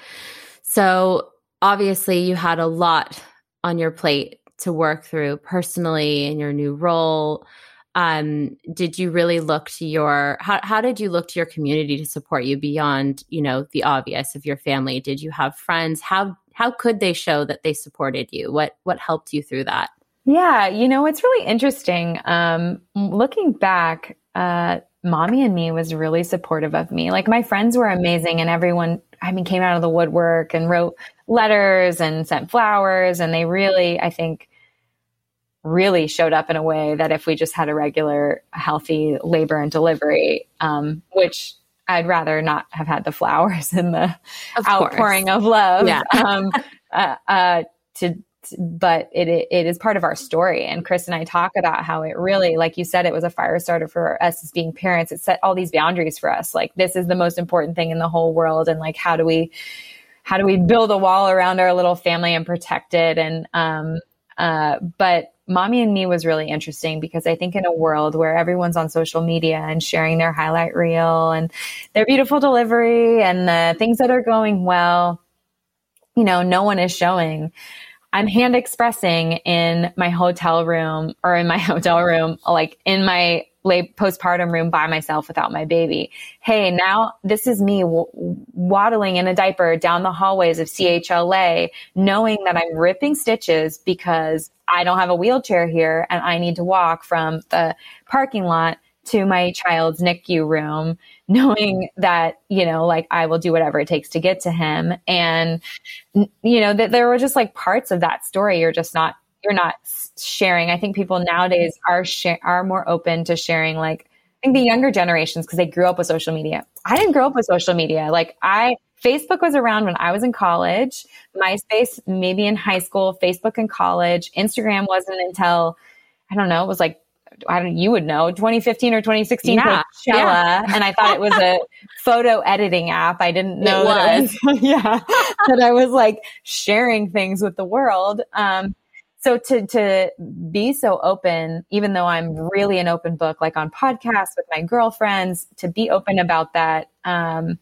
So, obviously, you had a lot on your plate to work through personally in your new role. Um, did you really look to your how, how did you look to your community to support you beyond you know the obvious of your family did you have friends how how could they show that they supported you what what helped you through that yeah you know it's really interesting um, looking back uh, mommy and me was really supportive of me. Like my friends were amazing and everyone, I mean, came out of the woodwork and wrote letters and sent flowers. And they really, I think, really showed up in a way that if we just had a regular, healthy labor and delivery, um, which I'd rather not have had the flowers and the of outpouring of love. Yeah. um, uh, uh, to but it, it is part of our story. And Chris and I talk about how it really, like you said, it was a fire starter for us as being parents. It set all these boundaries for us. Like this is the most important thing in the whole world. And like, how do we, how do we build a wall around our little family and protect it? And, um, uh, but mommy and me was really interesting because I think in a world where everyone's on social media and sharing their highlight reel and their beautiful delivery and the things that are going well, you know, no one is showing I'm hand expressing in my hotel room or in my hotel room, like in my late postpartum room by myself without my baby. Hey, now this is me waddling in a diaper down the hallways of CHLA, knowing that I'm ripping stitches because I don't have a wheelchair here and I need to walk from the parking lot to my child's NICU room, knowing that, you know, like I will do whatever it takes to get to him. And, you know, that there were just like parts of that story you're just not, you're not sharing. I think people nowadays are, are more open to sharing like, I think the younger generations, because they grew up with social media. I didn't grow up with social media. Like I, Facebook was around when I was in college, MySpace maybe in high school, Facebook in college. Instagram wasn't until I don't know, it was like I don't you would know 2015 or 2016 yeah, yeah. and I thought it was a photo editing app. I didn't know it was. It was yeah that I was like sharing things with the world. Um, so to to be so open, even though I'm really an open book, like on podcasts with my girlfriends, to be open about that. Um,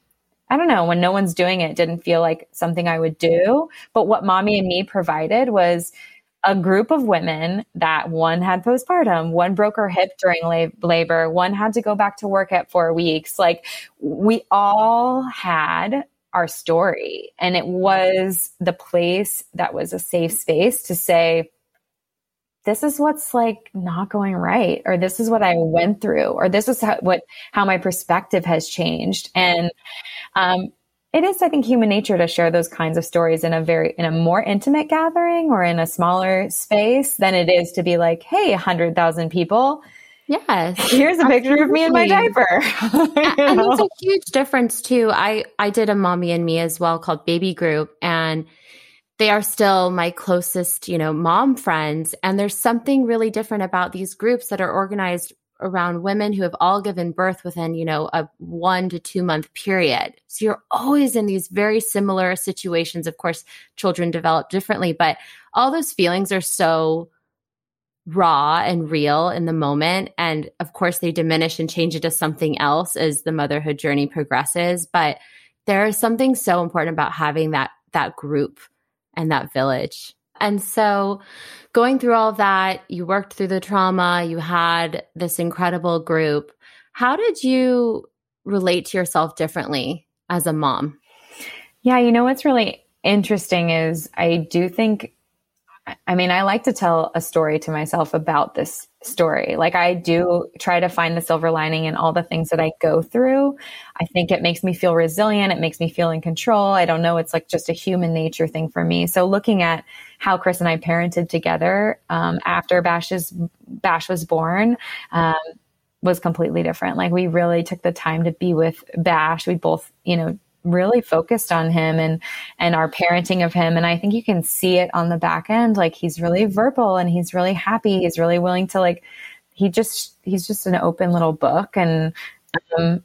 I don't know, when no one's doing it, didn't feel like something I would do. But what mommy and me provided was a group of women that one had postpartum, one broke her hip during lab- labor, one had to go back to work at four weeks. Like we all had our story and it was the place that was a safe space to say, this is what's like not going right or this is what i went through or this is how, what how my perspective has changed and um, it is, I think, human nature to share those kinds of stories in a very, in a more intimate gathering or in a smaller space than it is to be like, hey, a hundred thousand people. Yes. Here's a absolutely. picture of me in my diaper. and it's a huge difference too. I, I did a mommy and me as well called baby group and they are still my closest, you know, mom friends. And there's something really different about these groups that are organized around women who have all given birth within, you know, a one to two month period. So you're always in these very similar situations. Of course, children develop differently, but all those feelings are so raw and real in the moment. And of course, they diminish and change into something else as the motherhood journey progresses. But there is something so important about having that that group and that village. And so, going through all that, you worked through the trauma, you had this incredible group. How did you relate to yourself differently as a mom? Yeah, you know what's really interesting is I do think I mean, I like to tell a story to myself about this story. Like I do try to find the silver lining in all the things that I go through. I think it makes me feel resilient. It makes me feel in control. I don't know. It's like just a human nature thing for me. So looking at how Chris and I parented together um, after Bash's Bash was born. Um, was completely different. Like we really took the time to be with Bash. We both, you know, really focused on him and and our parenting of him. And i think you can see it on the back end. Like he's really verbal and he's really happy. He's really willing to like he just he's just an open little book. And um,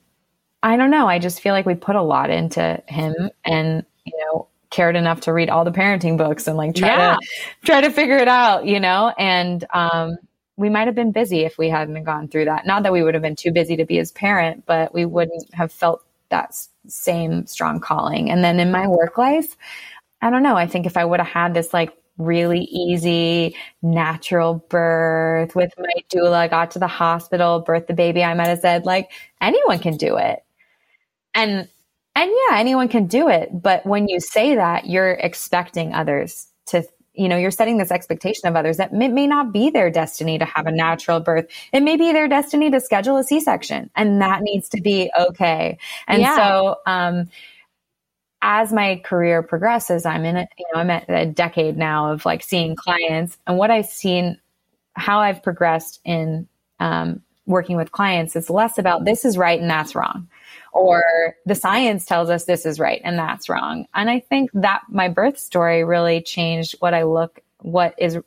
i don't know. I just feel like we put a lot into him and you know cared enough to read all the parenting books and like try yeah. to try to figure it out you know? And um we might have been busy if we hadn't gone through that. Not that we would have been too busy to be his parent but we wouldn't have felt that same strong calling. And then in my work life, I don't know. I think if I would have had this like really easy natural birth with my doula, got to the hospital, birthed the baby, I might have said like anyone can do it. And and yeah, anyone can do it. But when you say that, you're expecting others to you know, you're setting this expectation of others that may, may not be their destiny to have a natural birth. It may be their destiny to schedule a C-section and that needs to be okay. And yeah. so, um, as my career progresses, I'm in a, you know, I'm at a decade now of like seeing clients and what I've seen, how I've progressed in, um, working with clients is less about this is right and that's wrong or the science tells us this is right and that's wrong. And I think that my birth story really changed what I look what is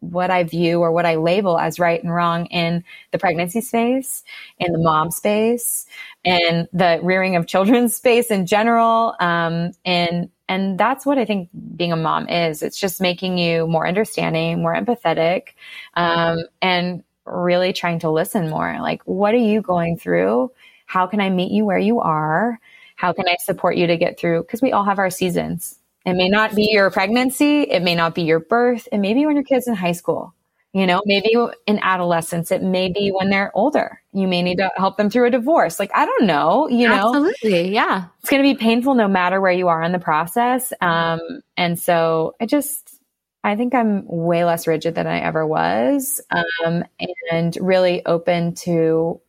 what I view or what I label as right and wrong in the pregnancy space, in the mom space, and the rearing of children space in general. Um, and and that's what I think being a mom is. It's just making you more understanding, more empathetic, um, and really trying to listen more. Like, what are you going through? How can I meet you where you are? How can I support you to get through? Because we all have our seasons. It may not be your pregnancy. It may not be your birth. It may be when your kid's in high school. You know, maybe in adolescence. It may be when they're older. You may need to help them through a divorce. Like, I don't know, you know. Absolutely. Yeah. It's going to be painful no matter where you are in the process. Um, and so I just, I think I'm way less rigid than I ever was, um, and really open to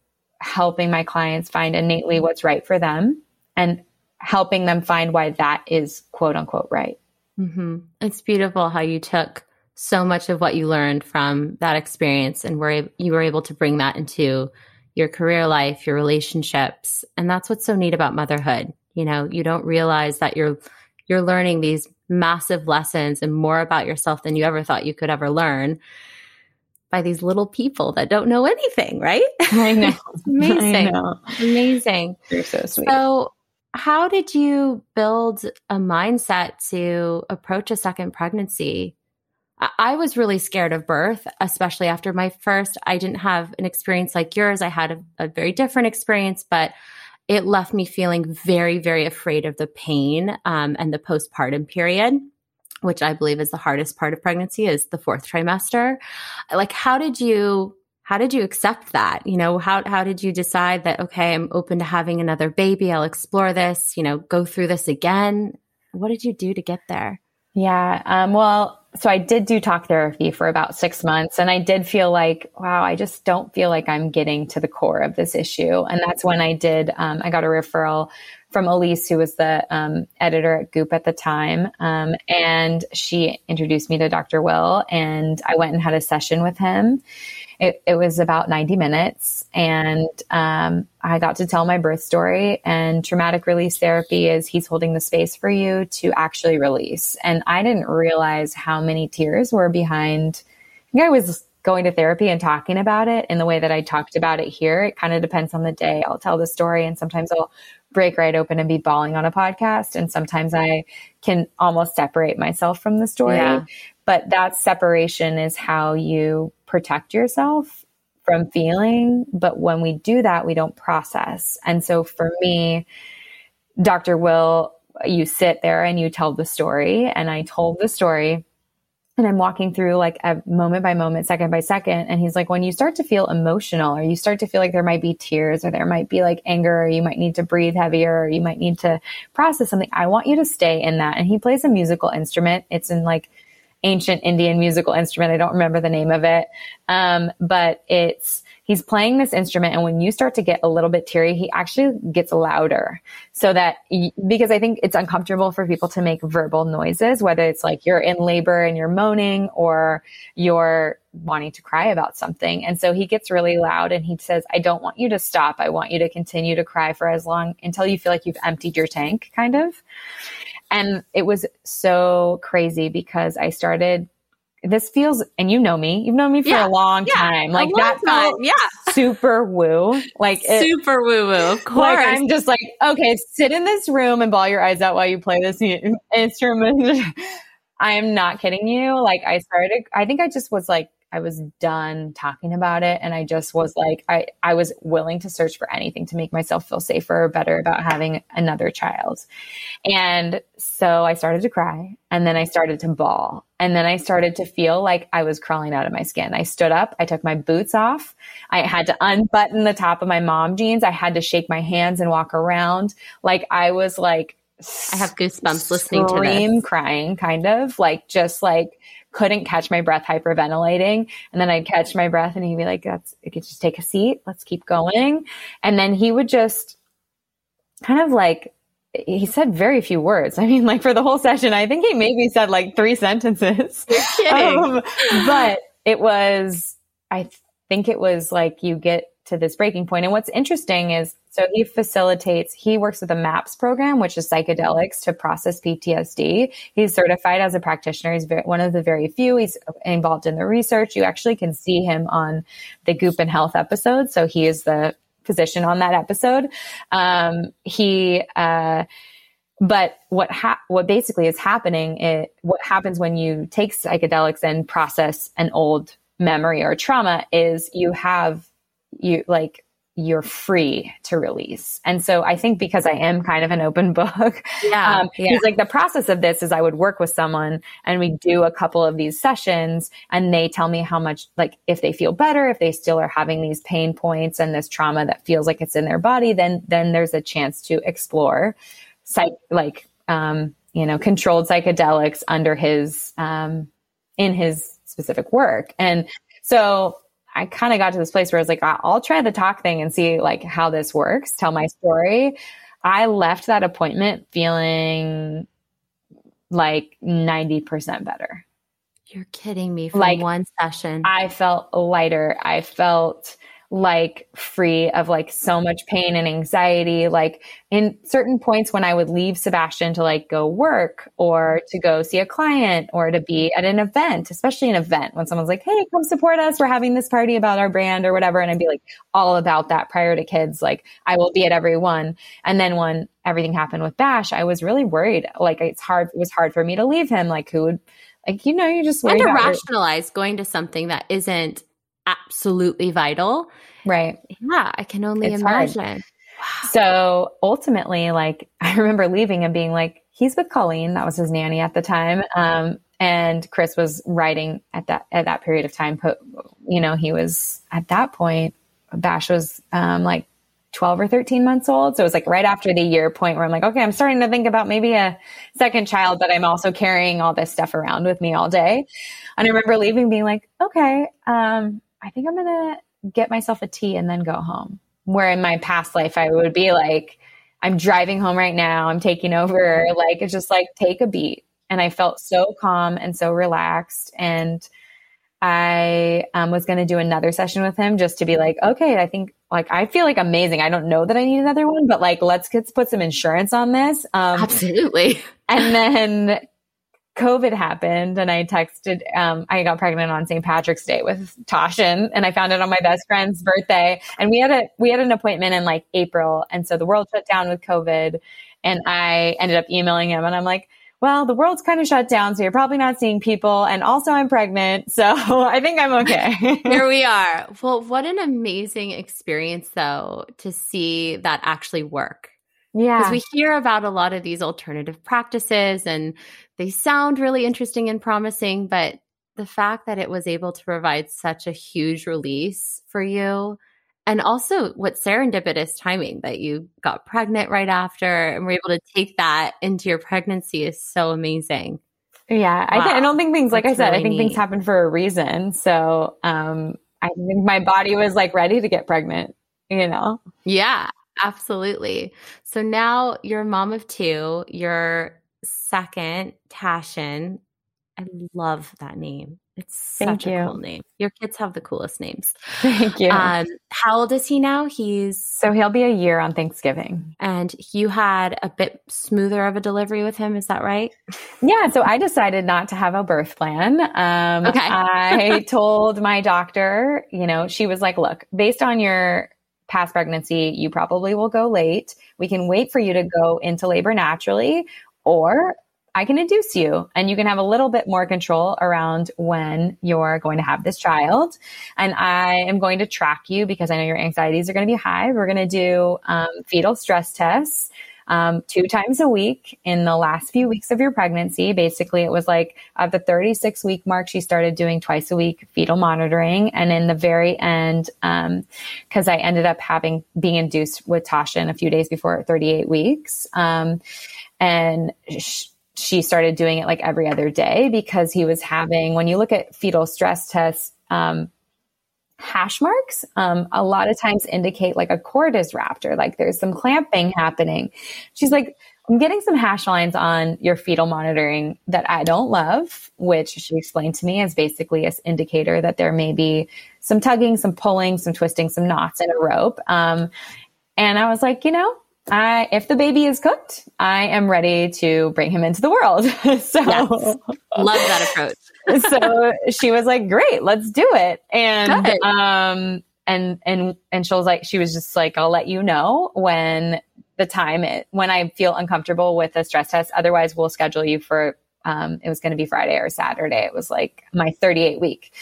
helping my clients find innately what's right for them and helping them find why that is quote unquote right. Mm-hmm. It's beautiful how you took so much of what you learned from that experience and were you were able to bring that into your career life, your relationships, and that's what's so neat about motherhood. You know, you don't realize that you're you're learning these massive lessons and more about yourself than you ever thought you could ever learn by these little people that don't know anything, right? I know. Amazing. I know. Amazing. You're so sweet. So, how did you build a mindset to approach a second pregnancy? I was really scared of birth, especially after my first. I didn't have an experience like yours. I had a, a very different experience, but it left me feeling very, very afraid of the pain um, and the postpartum period which I believe is the hardest part of pregnancy is the fourth trimester. Like how did you how did you accept that? You know, how how did you decide that okay, I'm open to having another baby, I'll explore this, you know, go through this again? What did you do to get there? Yeah, um, well, so I did do talk therapy for about six months, and I did feel like, wow, I just don't feel like I'm getting to the core of this issue. And that's when I did, um, I got a referral from Elise, who was the um, editor at Goop at the time. Um, and she introduced me to Dr. Will, and I went and had a session with him. It, it was about 90 minutes, and um, I got to tell my birth story. And traumatic release therapy is he's holding the space for you to actually release. And I didn't realize how many tears were behind. I think I was going to therapy and talking about it in the way that I talked about it here. It kind of depends on the day. I'll tell the story and sometimes I'll break right open and be bawling on a podcast. And sometimes I can almost separate myself from the story. Yeah. But that separation is how you protect yourself from feeling. But when we do that, we don't process. And so for me, Dr. Will, you sit there and you tell the story. And I told the story and I'm walking through like a moment by moment, second by second. And he's like, when you start to feel emotional or you start to feel like there might be tears or there might be like anger or you might need to breathe heavier or you might need to process something, I want you to stay in that. And he plays a musical instrument. It's in like, ancient Indian musical instrument. I don't remember the name of it. Um, but it's, he's playing this instrument and when you start to get a little bit teary he actually gets louder so that because i think it's uncomfortable for people to make verbal noises whether it's like you're in labor and you're moaning or you're wanting to cry about something. And so he gets really loud and he says i don't want you to stop. I want you to continue to cry for as long until you feel like you've emptied your tank kind of. And it was so crazy because i started this feels, and you know me, you've known me for yeah. a long yeah. time. Like long that felt yeah. super woo. Like it, super woo woo. Of course. Like I'm just like, okay, sit in this room and bawl your eyes out while you play this instrument. I am not kidding you. Like I started, I think I just was like I was done talking about it. And I just was like, I, I was willing to search for anything to make myself feel safer or better about having another child. And so I started to cry and then I started to bawl. And then I started to feel like I was crawling out of my skin. I stood up, I took my boots off. I had to unbutton the top of my mom jeans. I had to shake my hands and walk around. Like I was like, I have goosebumps listening to this. crying, kind of like just like couldn't catch my breath hyperventilating. And then I'd catch my breath and he'd be like, that's, you could just take a seat. Let's keep going. And then he would just kind of like, he said very few words. I mean, like for the whole session, I think he maybe said like three sentences. Um, but it was, I think it was like you get to this breaking point. And what's interesting is so he facilitates, he works with a MAPS program, which is psychedelics to process PTSD. He's certified as a practitioner. He's very, one of the very few. He's involved in the research. You actually can see him on the Goop and Health episode. So he is the physician on that episode. Um, he, uh, but what ha- what basically is happening, it, what happens when you take psychedelics and process an old memory or trauma is you have you like you're free to release. And so I think because I am kind of an open book, yeah, um, yeah. like the process of this is I would work with someone and we do a couple of these sessions and they tell me how much, like if they feel better, if they still are having these pain points and this trauma that feels like it's in their body, then, then there's a chance to explore psych, like, um, you know, controlled psychedelics under his, um, in his specific work. And so I kind of got to this place where I was like, I'll try the talk thing and see like how this works, tell my story. I left that appointment feeling like 90% better. You're kidding me from like, one session. I felt lighter. I felt like free of like so much pain and anxiety. Like in certain points when I would leave Sebastian to like go work or to go see a client or to be at an event, especially an event when someone's like, Hey, come support us. We're having this party about our brand or whatever. And I'd be like all about that prior to kids. Like I will be at every one. And then when everything happened with Bash, I was really worried. Like it's hard, it was hard for me to leave him. Like who would, like, you know, you just and to rationalize going to something that isn't absolutely vital. Right. Yeah, I can only it's imagine. Wow. So ultimately, like I remember leaving and being like, he's with Colleen, that was his nanny at the time. Um, and Chris was writing at that at that period of time. You know, he was at that point. Bash was um, like 12 or 13 months old. So it was like right after the year point where I'm like, okay, I'm starting to think about maybe a second child, but I'm also carrying all this stuff around with me all day. And I remember leaving being like, okay, um, I think I'm going to get myself a tea and then go home. Where in my past life, I would be like, I'm driving home right now. I'm taking over. Like, it's just like, take a beat. And I felt so calm and so relaxed. And I um, was going to do another session with him just to be like, okay, I think like I feel like amazing. I don't know that I need another one, but like let's get put some insurance on this. Um, Absolutely. And then COVID happened and I texted, um, I got pregnant on St. Patrick's Day with Tashin and I found it on my best friend's birthday. And we had a, we had an appointment in like April. And so the world shut down with COVID and I ended up emailing him and I'm like, well, the world's kind of shut down. So you're probably not seeing people. And also I'm pregnant. So I think I'm okay. Here we are. Well, what an amazing experience though to see that actually work. Yeah. Because we hear about a lot of these alternative practices and they sound really interesting and promising, but the fact that it was able to provide such a huge release for you and also what serendipitous timing that you got pregnant right after and were able to take that into your pregnancy is so amazing. Yeah, wow. I, th- I, don't think things, like That's I said, really I think neat. things happen for a reason. So um, I think my body was like ready to get pregnant, you know? Yeah, absolutely. So now you're a mom of two, your second, Tashin. I love that name. It's such Thank a you. cool name. Your kids have the coolest names. Thank you. Um, how old is he now? He's so he'll be a year on Thanksgiving. And you had a bit smoother of a delivery with him, is that right? Yeah. So I decided not to have a birth plan. Um, okay. I told my doctor, you know, she was like, "Look, based on your past pregnancy, you probably will go late. We can wait for you to go into labor naturally, or I can induce you and you can have a little bit more control around when you're going to have this child. And I am going to track you because I know your anxieties are going to be high. We're going to do um, fetal stress tests. Um, two times a week in the last few weeks of your pregnancy. Basically, it was like at the 36 week mark, she started doing twice a week fetal monitoring. And in the very end, because um, I ended up having being induced with Tashin a few days before 38 weeks. Um, and sh- she started doing it like every other day because he was having, when you look at fetal stress tests, um, hash marks um, a lot of times indicate like a cord is wrapped or like there's some clamping happening. She's like, I'm getting some hash lines on your fetal monitoring that I don't love, which she explained to me as basically an indicator that there may be some tugging, some pulling, some twisting, some knots in a rope. Um, and I was like, you know, I, if the baby is cooked, I am ready to bring him into the world. so yes. love that approach. So she was like, great, let's do it. And, Good. um, and, and, and she was like, she was just like, I'll let you know when the time it, when I feel uncomfortable with a stress test. Otherwise we'll schedule you for um, it was going to be Friday or Saturday. It was like my 38 week.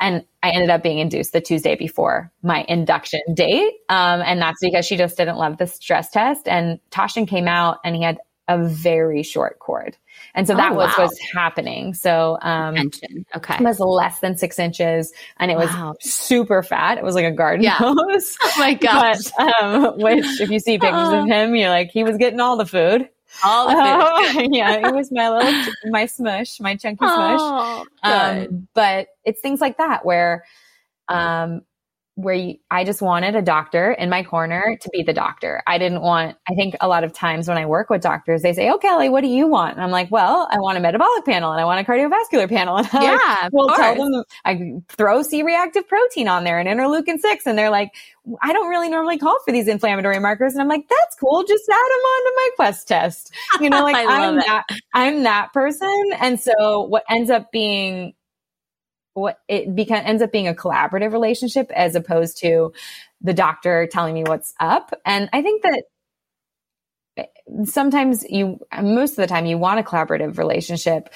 And I ended up being induced the Tuesday before my induction date. Um, and that's because she just didn't love the stress test. And Tashin came out and he had a very short cord. And so that oh, was what's happening. So, um, okay. It was less than six inches and it was super fat. It was like a garden yeah. hose. Oh my gosh. But, um, which if you see pictures of him, you're like, he was getting all the food. All of it. yeah, it was my little, my smush, my chunky smush. Oh, um, but it's things like that where, um, where you, I just wanted a doctor in my corner to be the doctor. I didn't want, I think a lot of times when I work with doctors, they say, Oh, Kelly, what do you want? And I'm like, well, I want a metabolic panel and I want a cardiovascular panel. And I yeah, will tell them, I throw C reactive protein on there and interleukin six. And they're like, I don't really normally call for these inflammatory markers. And I'm like, that's cool. Just add them onto my quest test. You know, like I'm it. that, I'm that person. And so what ends up being what it becomes ends up being a collaborative relationship as opposed to the doctor telling me what's up. And I think that eh, sometimes you most of the time you want a collaborative relationship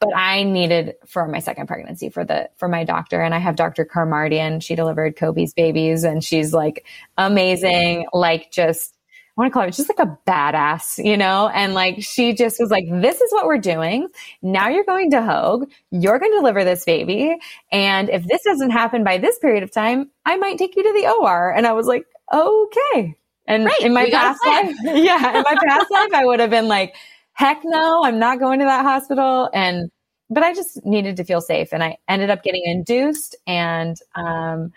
but i needed for my second pregnancy for the for my doctor and i have dr karmardian she delivered kobe's babies and she's like amazing like just I want to call her just like a badass, you know? And like she just was like, this is what we're doing. Now you're going to Hoag. You're going to deliver this baby. And if this doesn't happen by this period of time, I might take you to the OR. And I was like, okay. And right, in my past life, yeah, in my past life, I would have been like, heck no, I'm not going to that hospital. And, but I just needed to feel safe. And I ended up getting induced and, um,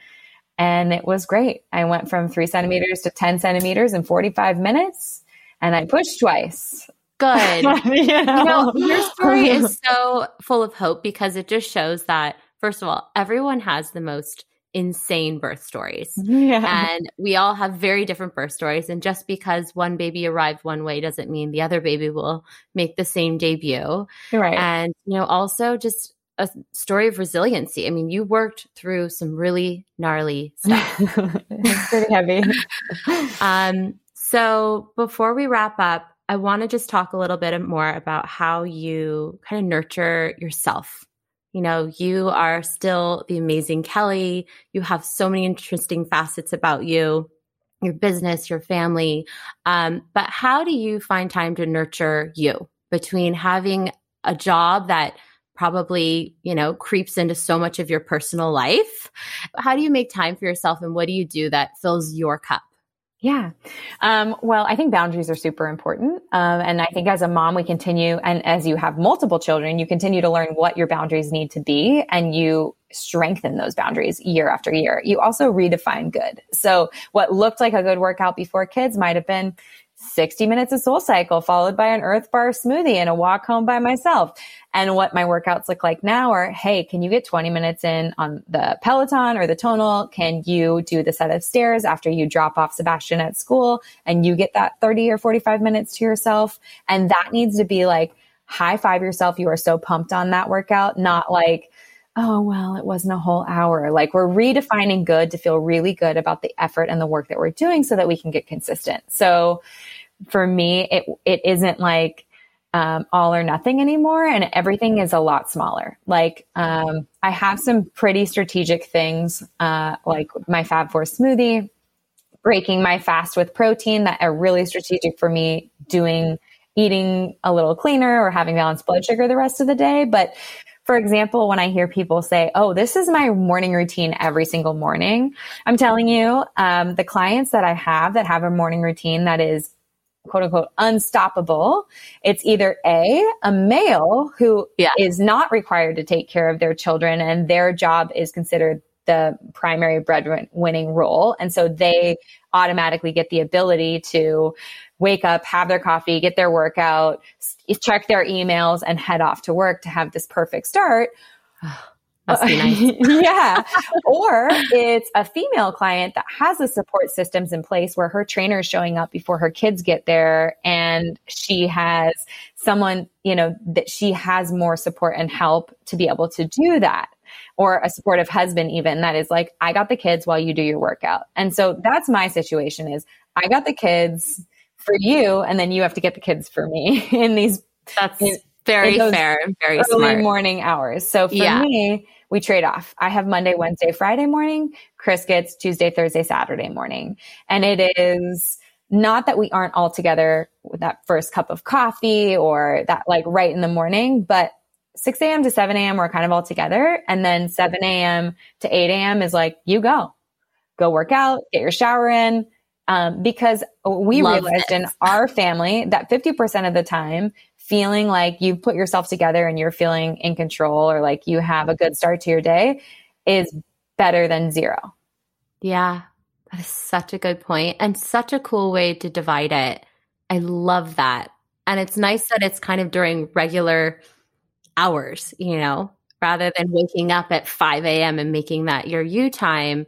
and it was great. I went from three centimeters to 10 centimeters in 45 minutes and I pushed twice. Good. you, know? you know, your story is so full of hope because it just shows that, first of all, everyone has the most insane birth stories. Yeah. And we all have very different birth stories. And just because one baby arrived one way doesn't mean the other baby will make the same debut. Right. And, you know, also just a story of resiliency. I mean, you worked through some really gnarly stuff. it's pretty heavy. um, so before we wrap up, I want to just talk a little bit more about how you kind of nurture yourself. You know, you are still the amazing Kelly. You have so many interesting facets about you, your business, your family. Um, but how do you find time to nurture you between having a job that probably, you know, creeps into so much of your personal life. How do you make time for yourself and what do you do that fills your cup? Yeah. Um, well, I think boundaries are super important. Um, and I think as a mom, we continue, and as you have multiple children, you continue to learn what your boundaries need to be and you strengthen those boundaries year after year. You also redefine good. So what looked like a good workout before kids might have been 60 minutes of SoulCycle followed by an earth bar smoothie and a walk home by myself. And what my workouts look like now are, hey, can you get 20 minutes in on the Peloton or the tonal? Can you do the set of stairs after you drop off Sebastian at school and you get that 30 or 45 minutes to yourself? And that needs to be like, high five yourself. You are so pumped on that workout, not like, oh, well, it wasn't a whole hour. Like we're redefining good to feel really good about the effort and the work that we're doing so that we can get consistent. So for me, it, it isn't like, um, all or nothing anymore and everything is a lot smaller. Like, um, I have some pretty strategic things, uh, like my Fab Four smoothie, breaking my fast with protein that are really strategic for me doing, eating a little cleaner or having balanced blood sugar the rest of the day. But for example, when I hear people say, Oh, this is my morning routine every single morning, I'm telling you, um, the clients that I have that have a morning routine that is quote unquote unstoppable. It's either A, a male who yeah. is not required to take care of their children and their job is considered the primary breadwinning role. And so they automatically get the ability to wake up, have their coffee, get their workout, check their emails and head off to work to have this perfect start. Nice. yeah. or it's a female client that has the support systems in place where her trainer is showing up before her kids get there and she has someone, you know, that she has more support and help to be able to do that. Or a supportive husband even that is like, I got the kids while you do your workout. And so that's my situation is I got the kids for you and then you have to get the kids for me in these that's in, very in fair very early smart. morning hours. So for yeah. me, we trade off. I have Monday, Wednesday, Friday morning. Chris gets Tuesday, Thursday, Saturday morning. And it is not that we aren't all together with that first cup of coffee or that like right in the morning, but 6 a.m. to 7 a.m. we're kind of all together. And then 7 a.m. to 8 a.m. is like, you go, go work out, get your shower in. Um, because we Love realized it. in our family that 50% of the time feeling like you've put yourself together and you're feeling in control or like you have a good start to your day is better than zero. Yeah, that is such a good point and such a cool way to divide it. I love that. And it's nice that it's kind of during regular hours, you know, rather than waking up at 5 a.m. and making that your you time.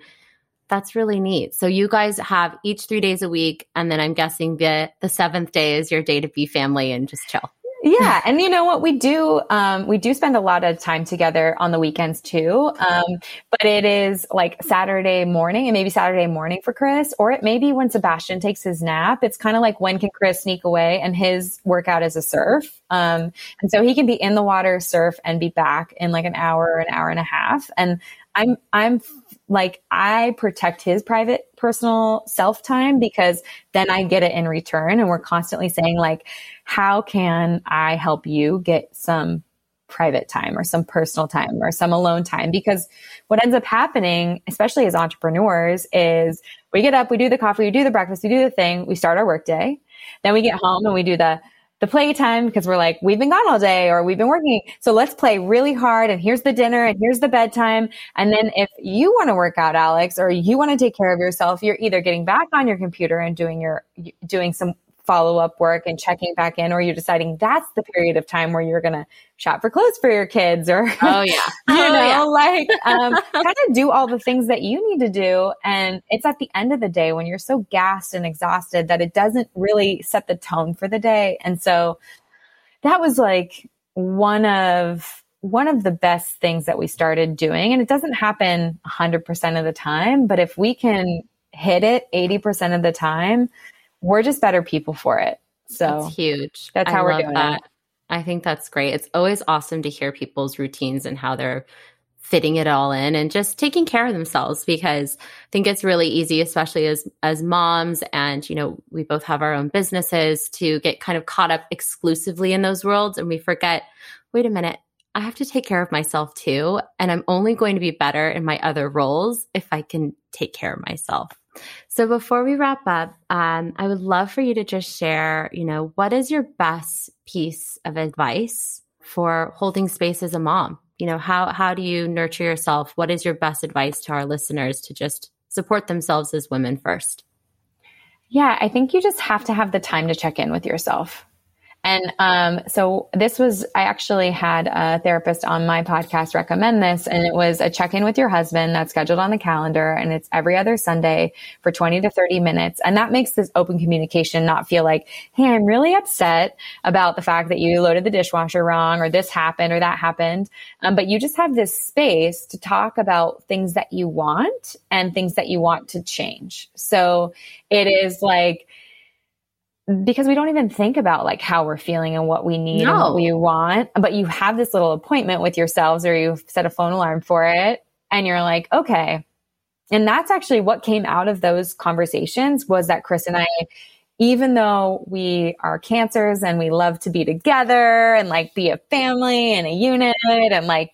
That's really neat. So you guys have each three days a week, and then I'm guessing the the seventh day is your day to be family and just chill. Yeah. And you know what we do? Um, we do spend a lot of time together on the weekends too. Um, but it is like Saturday morning and maybe Saturday morning for Chris, or it may be when Sebastian takes his nap. It's kind of like when can Chris sneak away and his workout is a surf. Um, and so he can be in the water, surf and be back in like an hour, an hour and a half. And I'm, I'm like, I protect his private personal self time because then I get it in return. And we're constantly saying like, how can I help you get some private time or some personal time or some alone time? Because what ends up happening, especially as entrepreneurs, is we get up, we do the coffee, we do the breakfast, we do the thing, we start our workday. Then we get home and we do the the playtime because we're like, we've been gone all day or we've been working. So let's play really hard. And here's the dinner and here's the bedtime. And then if you want to work out, Alex, or you want to take care of yourself, you're either getting back on your computer and doing your, doing some follow up work and checking back in, or you're deciding that's the period of time where you're going to shop for clothes for your kids or, oh, yeah, you oh, know, yeah. like, um, kind of do all the things that you need to do. And it's at the end of the day when you're so gassed and exhausted that it doesn't really set the tone for the day. And so that was like one of, one of the best things that we started doing, and it doesn't happen 100% of the time, but if we can hit it 80% of the time, we're just better people for it. So that's huge. That's how I we're doing that. It. I think that's great. It's always awesome to hear people's routines and how they're fitting it all in and just taking care of themselves because I think it's really easy, especially as as moms and you know, we both have our own businesses to get kind of caught up exclusively in those worlds and we forget, wait a minute, I have to take care of myself too. And I'm only going to be better in my other roles if I can take care of myself. So before we wrap up, um, I would love for you to just share, you know, what is your best piece of advice for holding space as a mom? You know, how how do you nurture yourself? What is your best advice to our listeners to just support themselves as women first? Yeah, I think you just have to have the time to check in with yourself. And um, so this was, I actually had a therapist on my podcast recommend this, and it was a check in with your husband that's scheduled on the calendar, and it's every other Sunday for 20 to 30 minutes. And that makes this open communication not feel like, hey, I'm really upset about the fact that you loaded the dishwasher wrong, or this happened, or that happened. Um, but you just have this space to talk about things that you want and things that you want to change. So it is like, because we don't even think about like how we're feeling and what we need no. and what we want. But you have this little appointment with yourselves or you've set a phone alarm for it and you're like, okay. And that's actually what came out of those conversations was that Chris and I, even though we are cancers and we love to be together and like be a family and a unit and like,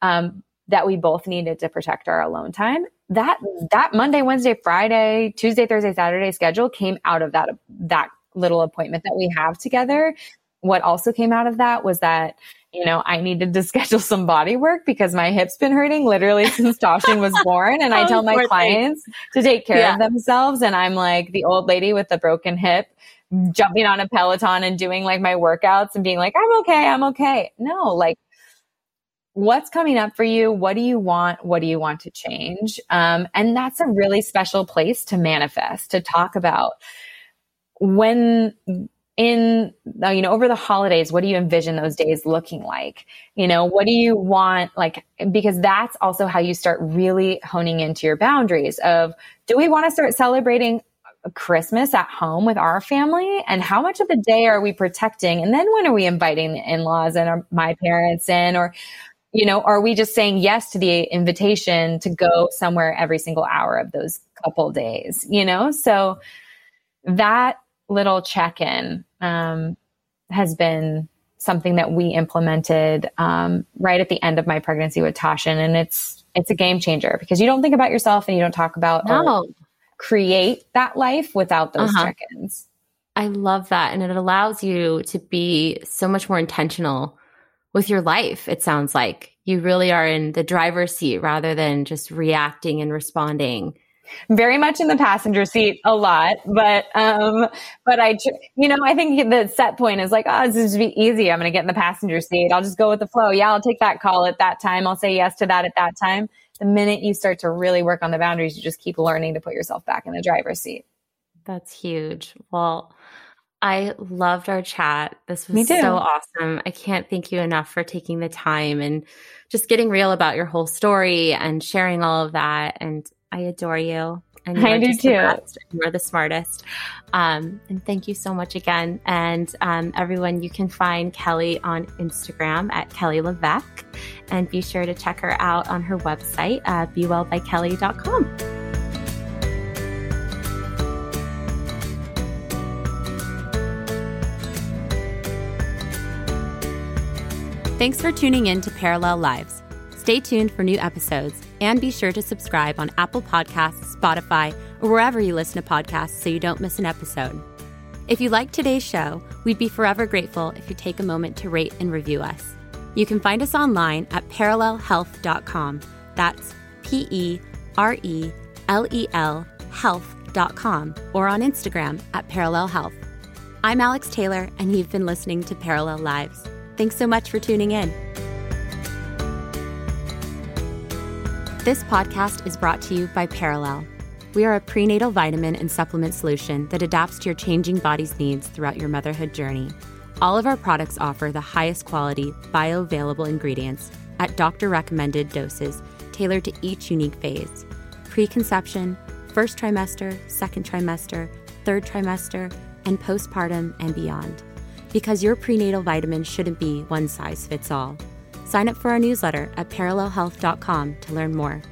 um, that we both needed to protect our alone time. That that Monday, Wednesday, Friday, Tuesday, Thursday, Saturday schedule came out of that that little appointment that we have together. What also came out of that was that, you know, I needed to schedule some body work because my hip's been hurting literally since Tashin was born. And I tell my clients to take care yeah. of themselves. And I'm like the old lady with the broken hip jumping on a Peloton and doing like my workouts and being like, I'm okay. I'm okay. No, like what's coming up for you? What do you want? What do you want to change? Um, and that's a really special place to manifest, to talk about when in uh, you know over the holidays what do you envision those days looking like? You know what do you want like because that's also how you start really honing into your boundaries of do we want to start celebrating christmas at home with our family? And how much of the day are we protecting? And then when are we inviting the in-laws and our, my parents in? Or you know are we just saying yes to the invitation to go somewhere every single hour of those couple days you know? So that little check in um, has been something that we implemented um, right at the end of my pregnancy with Tashin, and it's it's a game changer because you don't think about yourself and you don't talk about no. create that life without those uh-huh. check-ins. I love that, and it allows you to be so much more intentional with your life. It sounds like you really are in the driver's seat rather than just reacting and responding very much in the passenger seat a lot, but, um, but I, you know, I think the set point is like, oh, this is be easy. I'm going to get in the passenger seat. I'll just go with the flow. Yeah, I'll take that call at that time. I'll say yes to that at that time. The minute you start to really work on the boundaries, you just keep learning to put yourself back in the driver's seat. That's huge. Well, I loved our chat. This was so awesome. I can't thank you enough for taking the time and just getting real about your whole story and sharing all of that. And I adore you. And I do too. You're the smartest. Um, and thank you so much again. And um, everyone, you can find Kelly on Instagram at Kelly LeVeque. And be sure to check her out on her website, uh, bewellbykelly.com. Thanks for tuning in to Perelel Lives. Stay tuned for new episodes and be sure to subscribe on Apple Podcasts, Spotify, or wherever you listen to podcasts so you don't miss an episode. If you like today's show, we'd be forever grateful if you take a moment to rate and review us. You can find us online at perelelhealth.com. That's P E R E L E L health.com or on Instagram at Perelel Health. I'm Alex Taylor, and you've been listening to Perelel Lives. Thanks so much for tuning in. This podcast is brought to you by Perelel. We are a prenatal vitamin and supplement solution that adapts to your changing body's needs throughout your motherhood journey. All of our products offer the highest quality, bioavailable ingredients at doctor recommended doses tailored to each unique phase preconception, first trimester, second trimester, third trimester, and postpartum and beyond. Because your prenatal vitamin shouldn't be one size fits all. Sign up for our newsletter at perelelhealth.com to learn more.